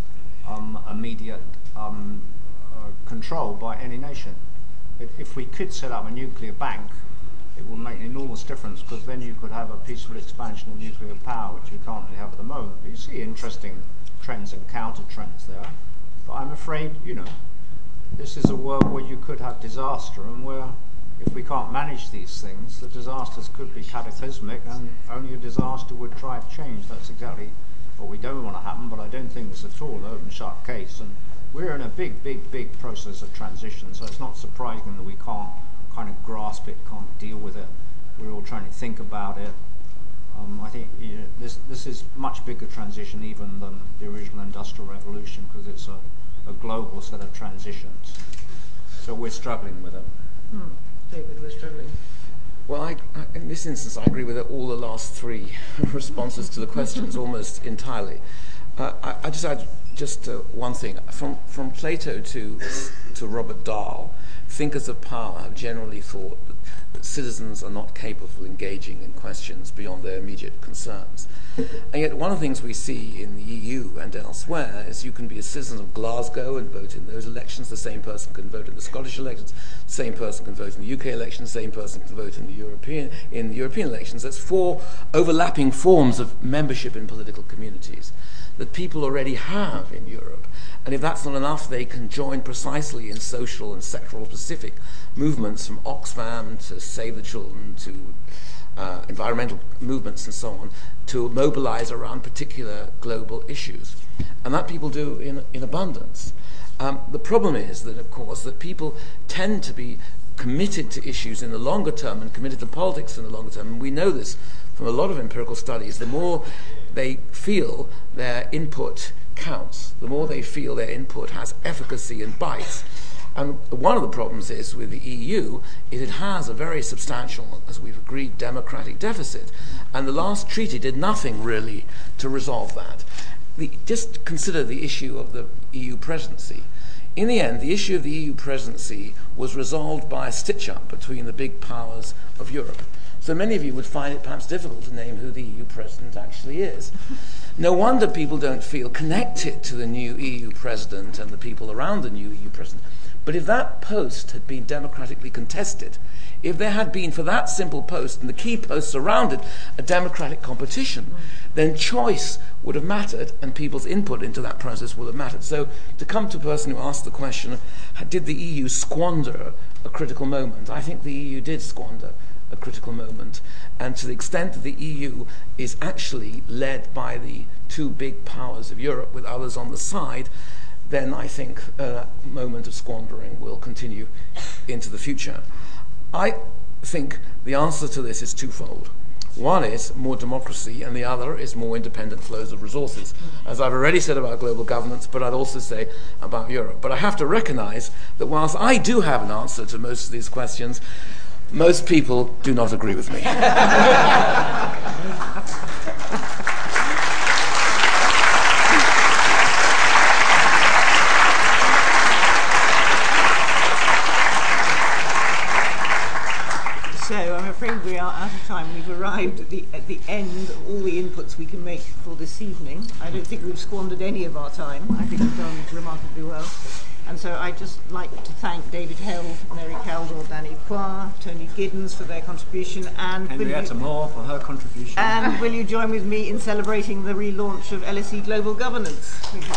um, immediate um, uh, control by any nation. If we could set up a nuclear bank it will make an enormous difference because then you could have a peaceful expansion of nuclear power, which you can't really have at the moment. But you see interesting trends and counter trends there. But I'm afraid, you know, this is a world where you could have disaster and where if we can't manage these things, the disasters could be cataclysmic and only a disaster would drive change. That's exactly what we don't want to happen, but I don't think it's at all an open shut case. And we're in a big, big, big process of transition, so it's not surprising that we can't kind of grasp it, can't deal with it. We're all trying to think about it. Um, I think you know, this this is much bigger transition even than the original industrial revolution because it's a, a global set of transitions. So we're struggling with it. Hmm. David, we're struggling. Well, I, I, in this instance, I agree with all the last three responses to the questions almost entirely. Uh, I, I, just add just uh, one thing from from Plato to to Robert Dahl thinkers of power have generally thought that, citizens are not capable of engaging in questions beyond their immediate concerns. And yet, one of the things we see in the EU and elsewhere is you can be a citizen of Glasgow and vote in those elections. The same person can vote in the Scottish elections. The same person can vote in the UK elections. The same person can vote in the European in the European elections. That's four overlapping forms of membership in political communities that people already have in Europe. And if that's not enough, they can join precisely in social and sectoral specific movements from Oxfam to Save the Children to uh, environmental movements and so on to mobilize around particular global issues. And that people do in, in abundance. Um, the problem is that, of course, that people tend to be committed to issues in the longer term and committed to politics in the longer term. And we know this from a lot of empirical studies. The more they feel their input counts, the more they feel their input has efficacy and bites, And one of the problems is with the EU is it has a very substantial, as we've agreed, democratic deficit. And the last treaty did nothing really to resolve that. The, just consider the issue of the EU presidency. In the end, the issue of the EU presidency was resolved by a stitch up between the big powers of Europe. So many of you would find it perhaps difficult to name who the EU president actually is. No wonder people don't feel connected to the new EU president and the people around the new EU president. But if that post had been democratically contested, if there had been for that simple post and the key posts around it a democratic competition, then choice would have mattered and people's input into that process would have mattered. So to come to a person who asked the question, did the EU squander a critical moment? I think the EU did squander a critical moment. And to the extent that the EU is actually led by the two big powers of Europe with others on the side, then I think uh, a moment of squandering will continue into the future. I think the answer to this is twofold. One is more democracy, and the other is more independent flows of resources. As I've already said about global governance, but I'd also say about Europe. But I have to recognize that whilst I do have an answer to most of these questions, most people do not agree with me. So I'm afraid we are out of time. We've arrived at the at the end of all the inputs we can make for this evening. I don't think we've squandered any of our time. I think we've done remarkably well. And so I'd just like to thank David Held, Mary Kaldor, Danny Quah, Tony Giddens for their contribution, and Henrietta you- Moore for her contribution. and will you join with me in celebrating the relaunch of LSE Global Governance? Thank you.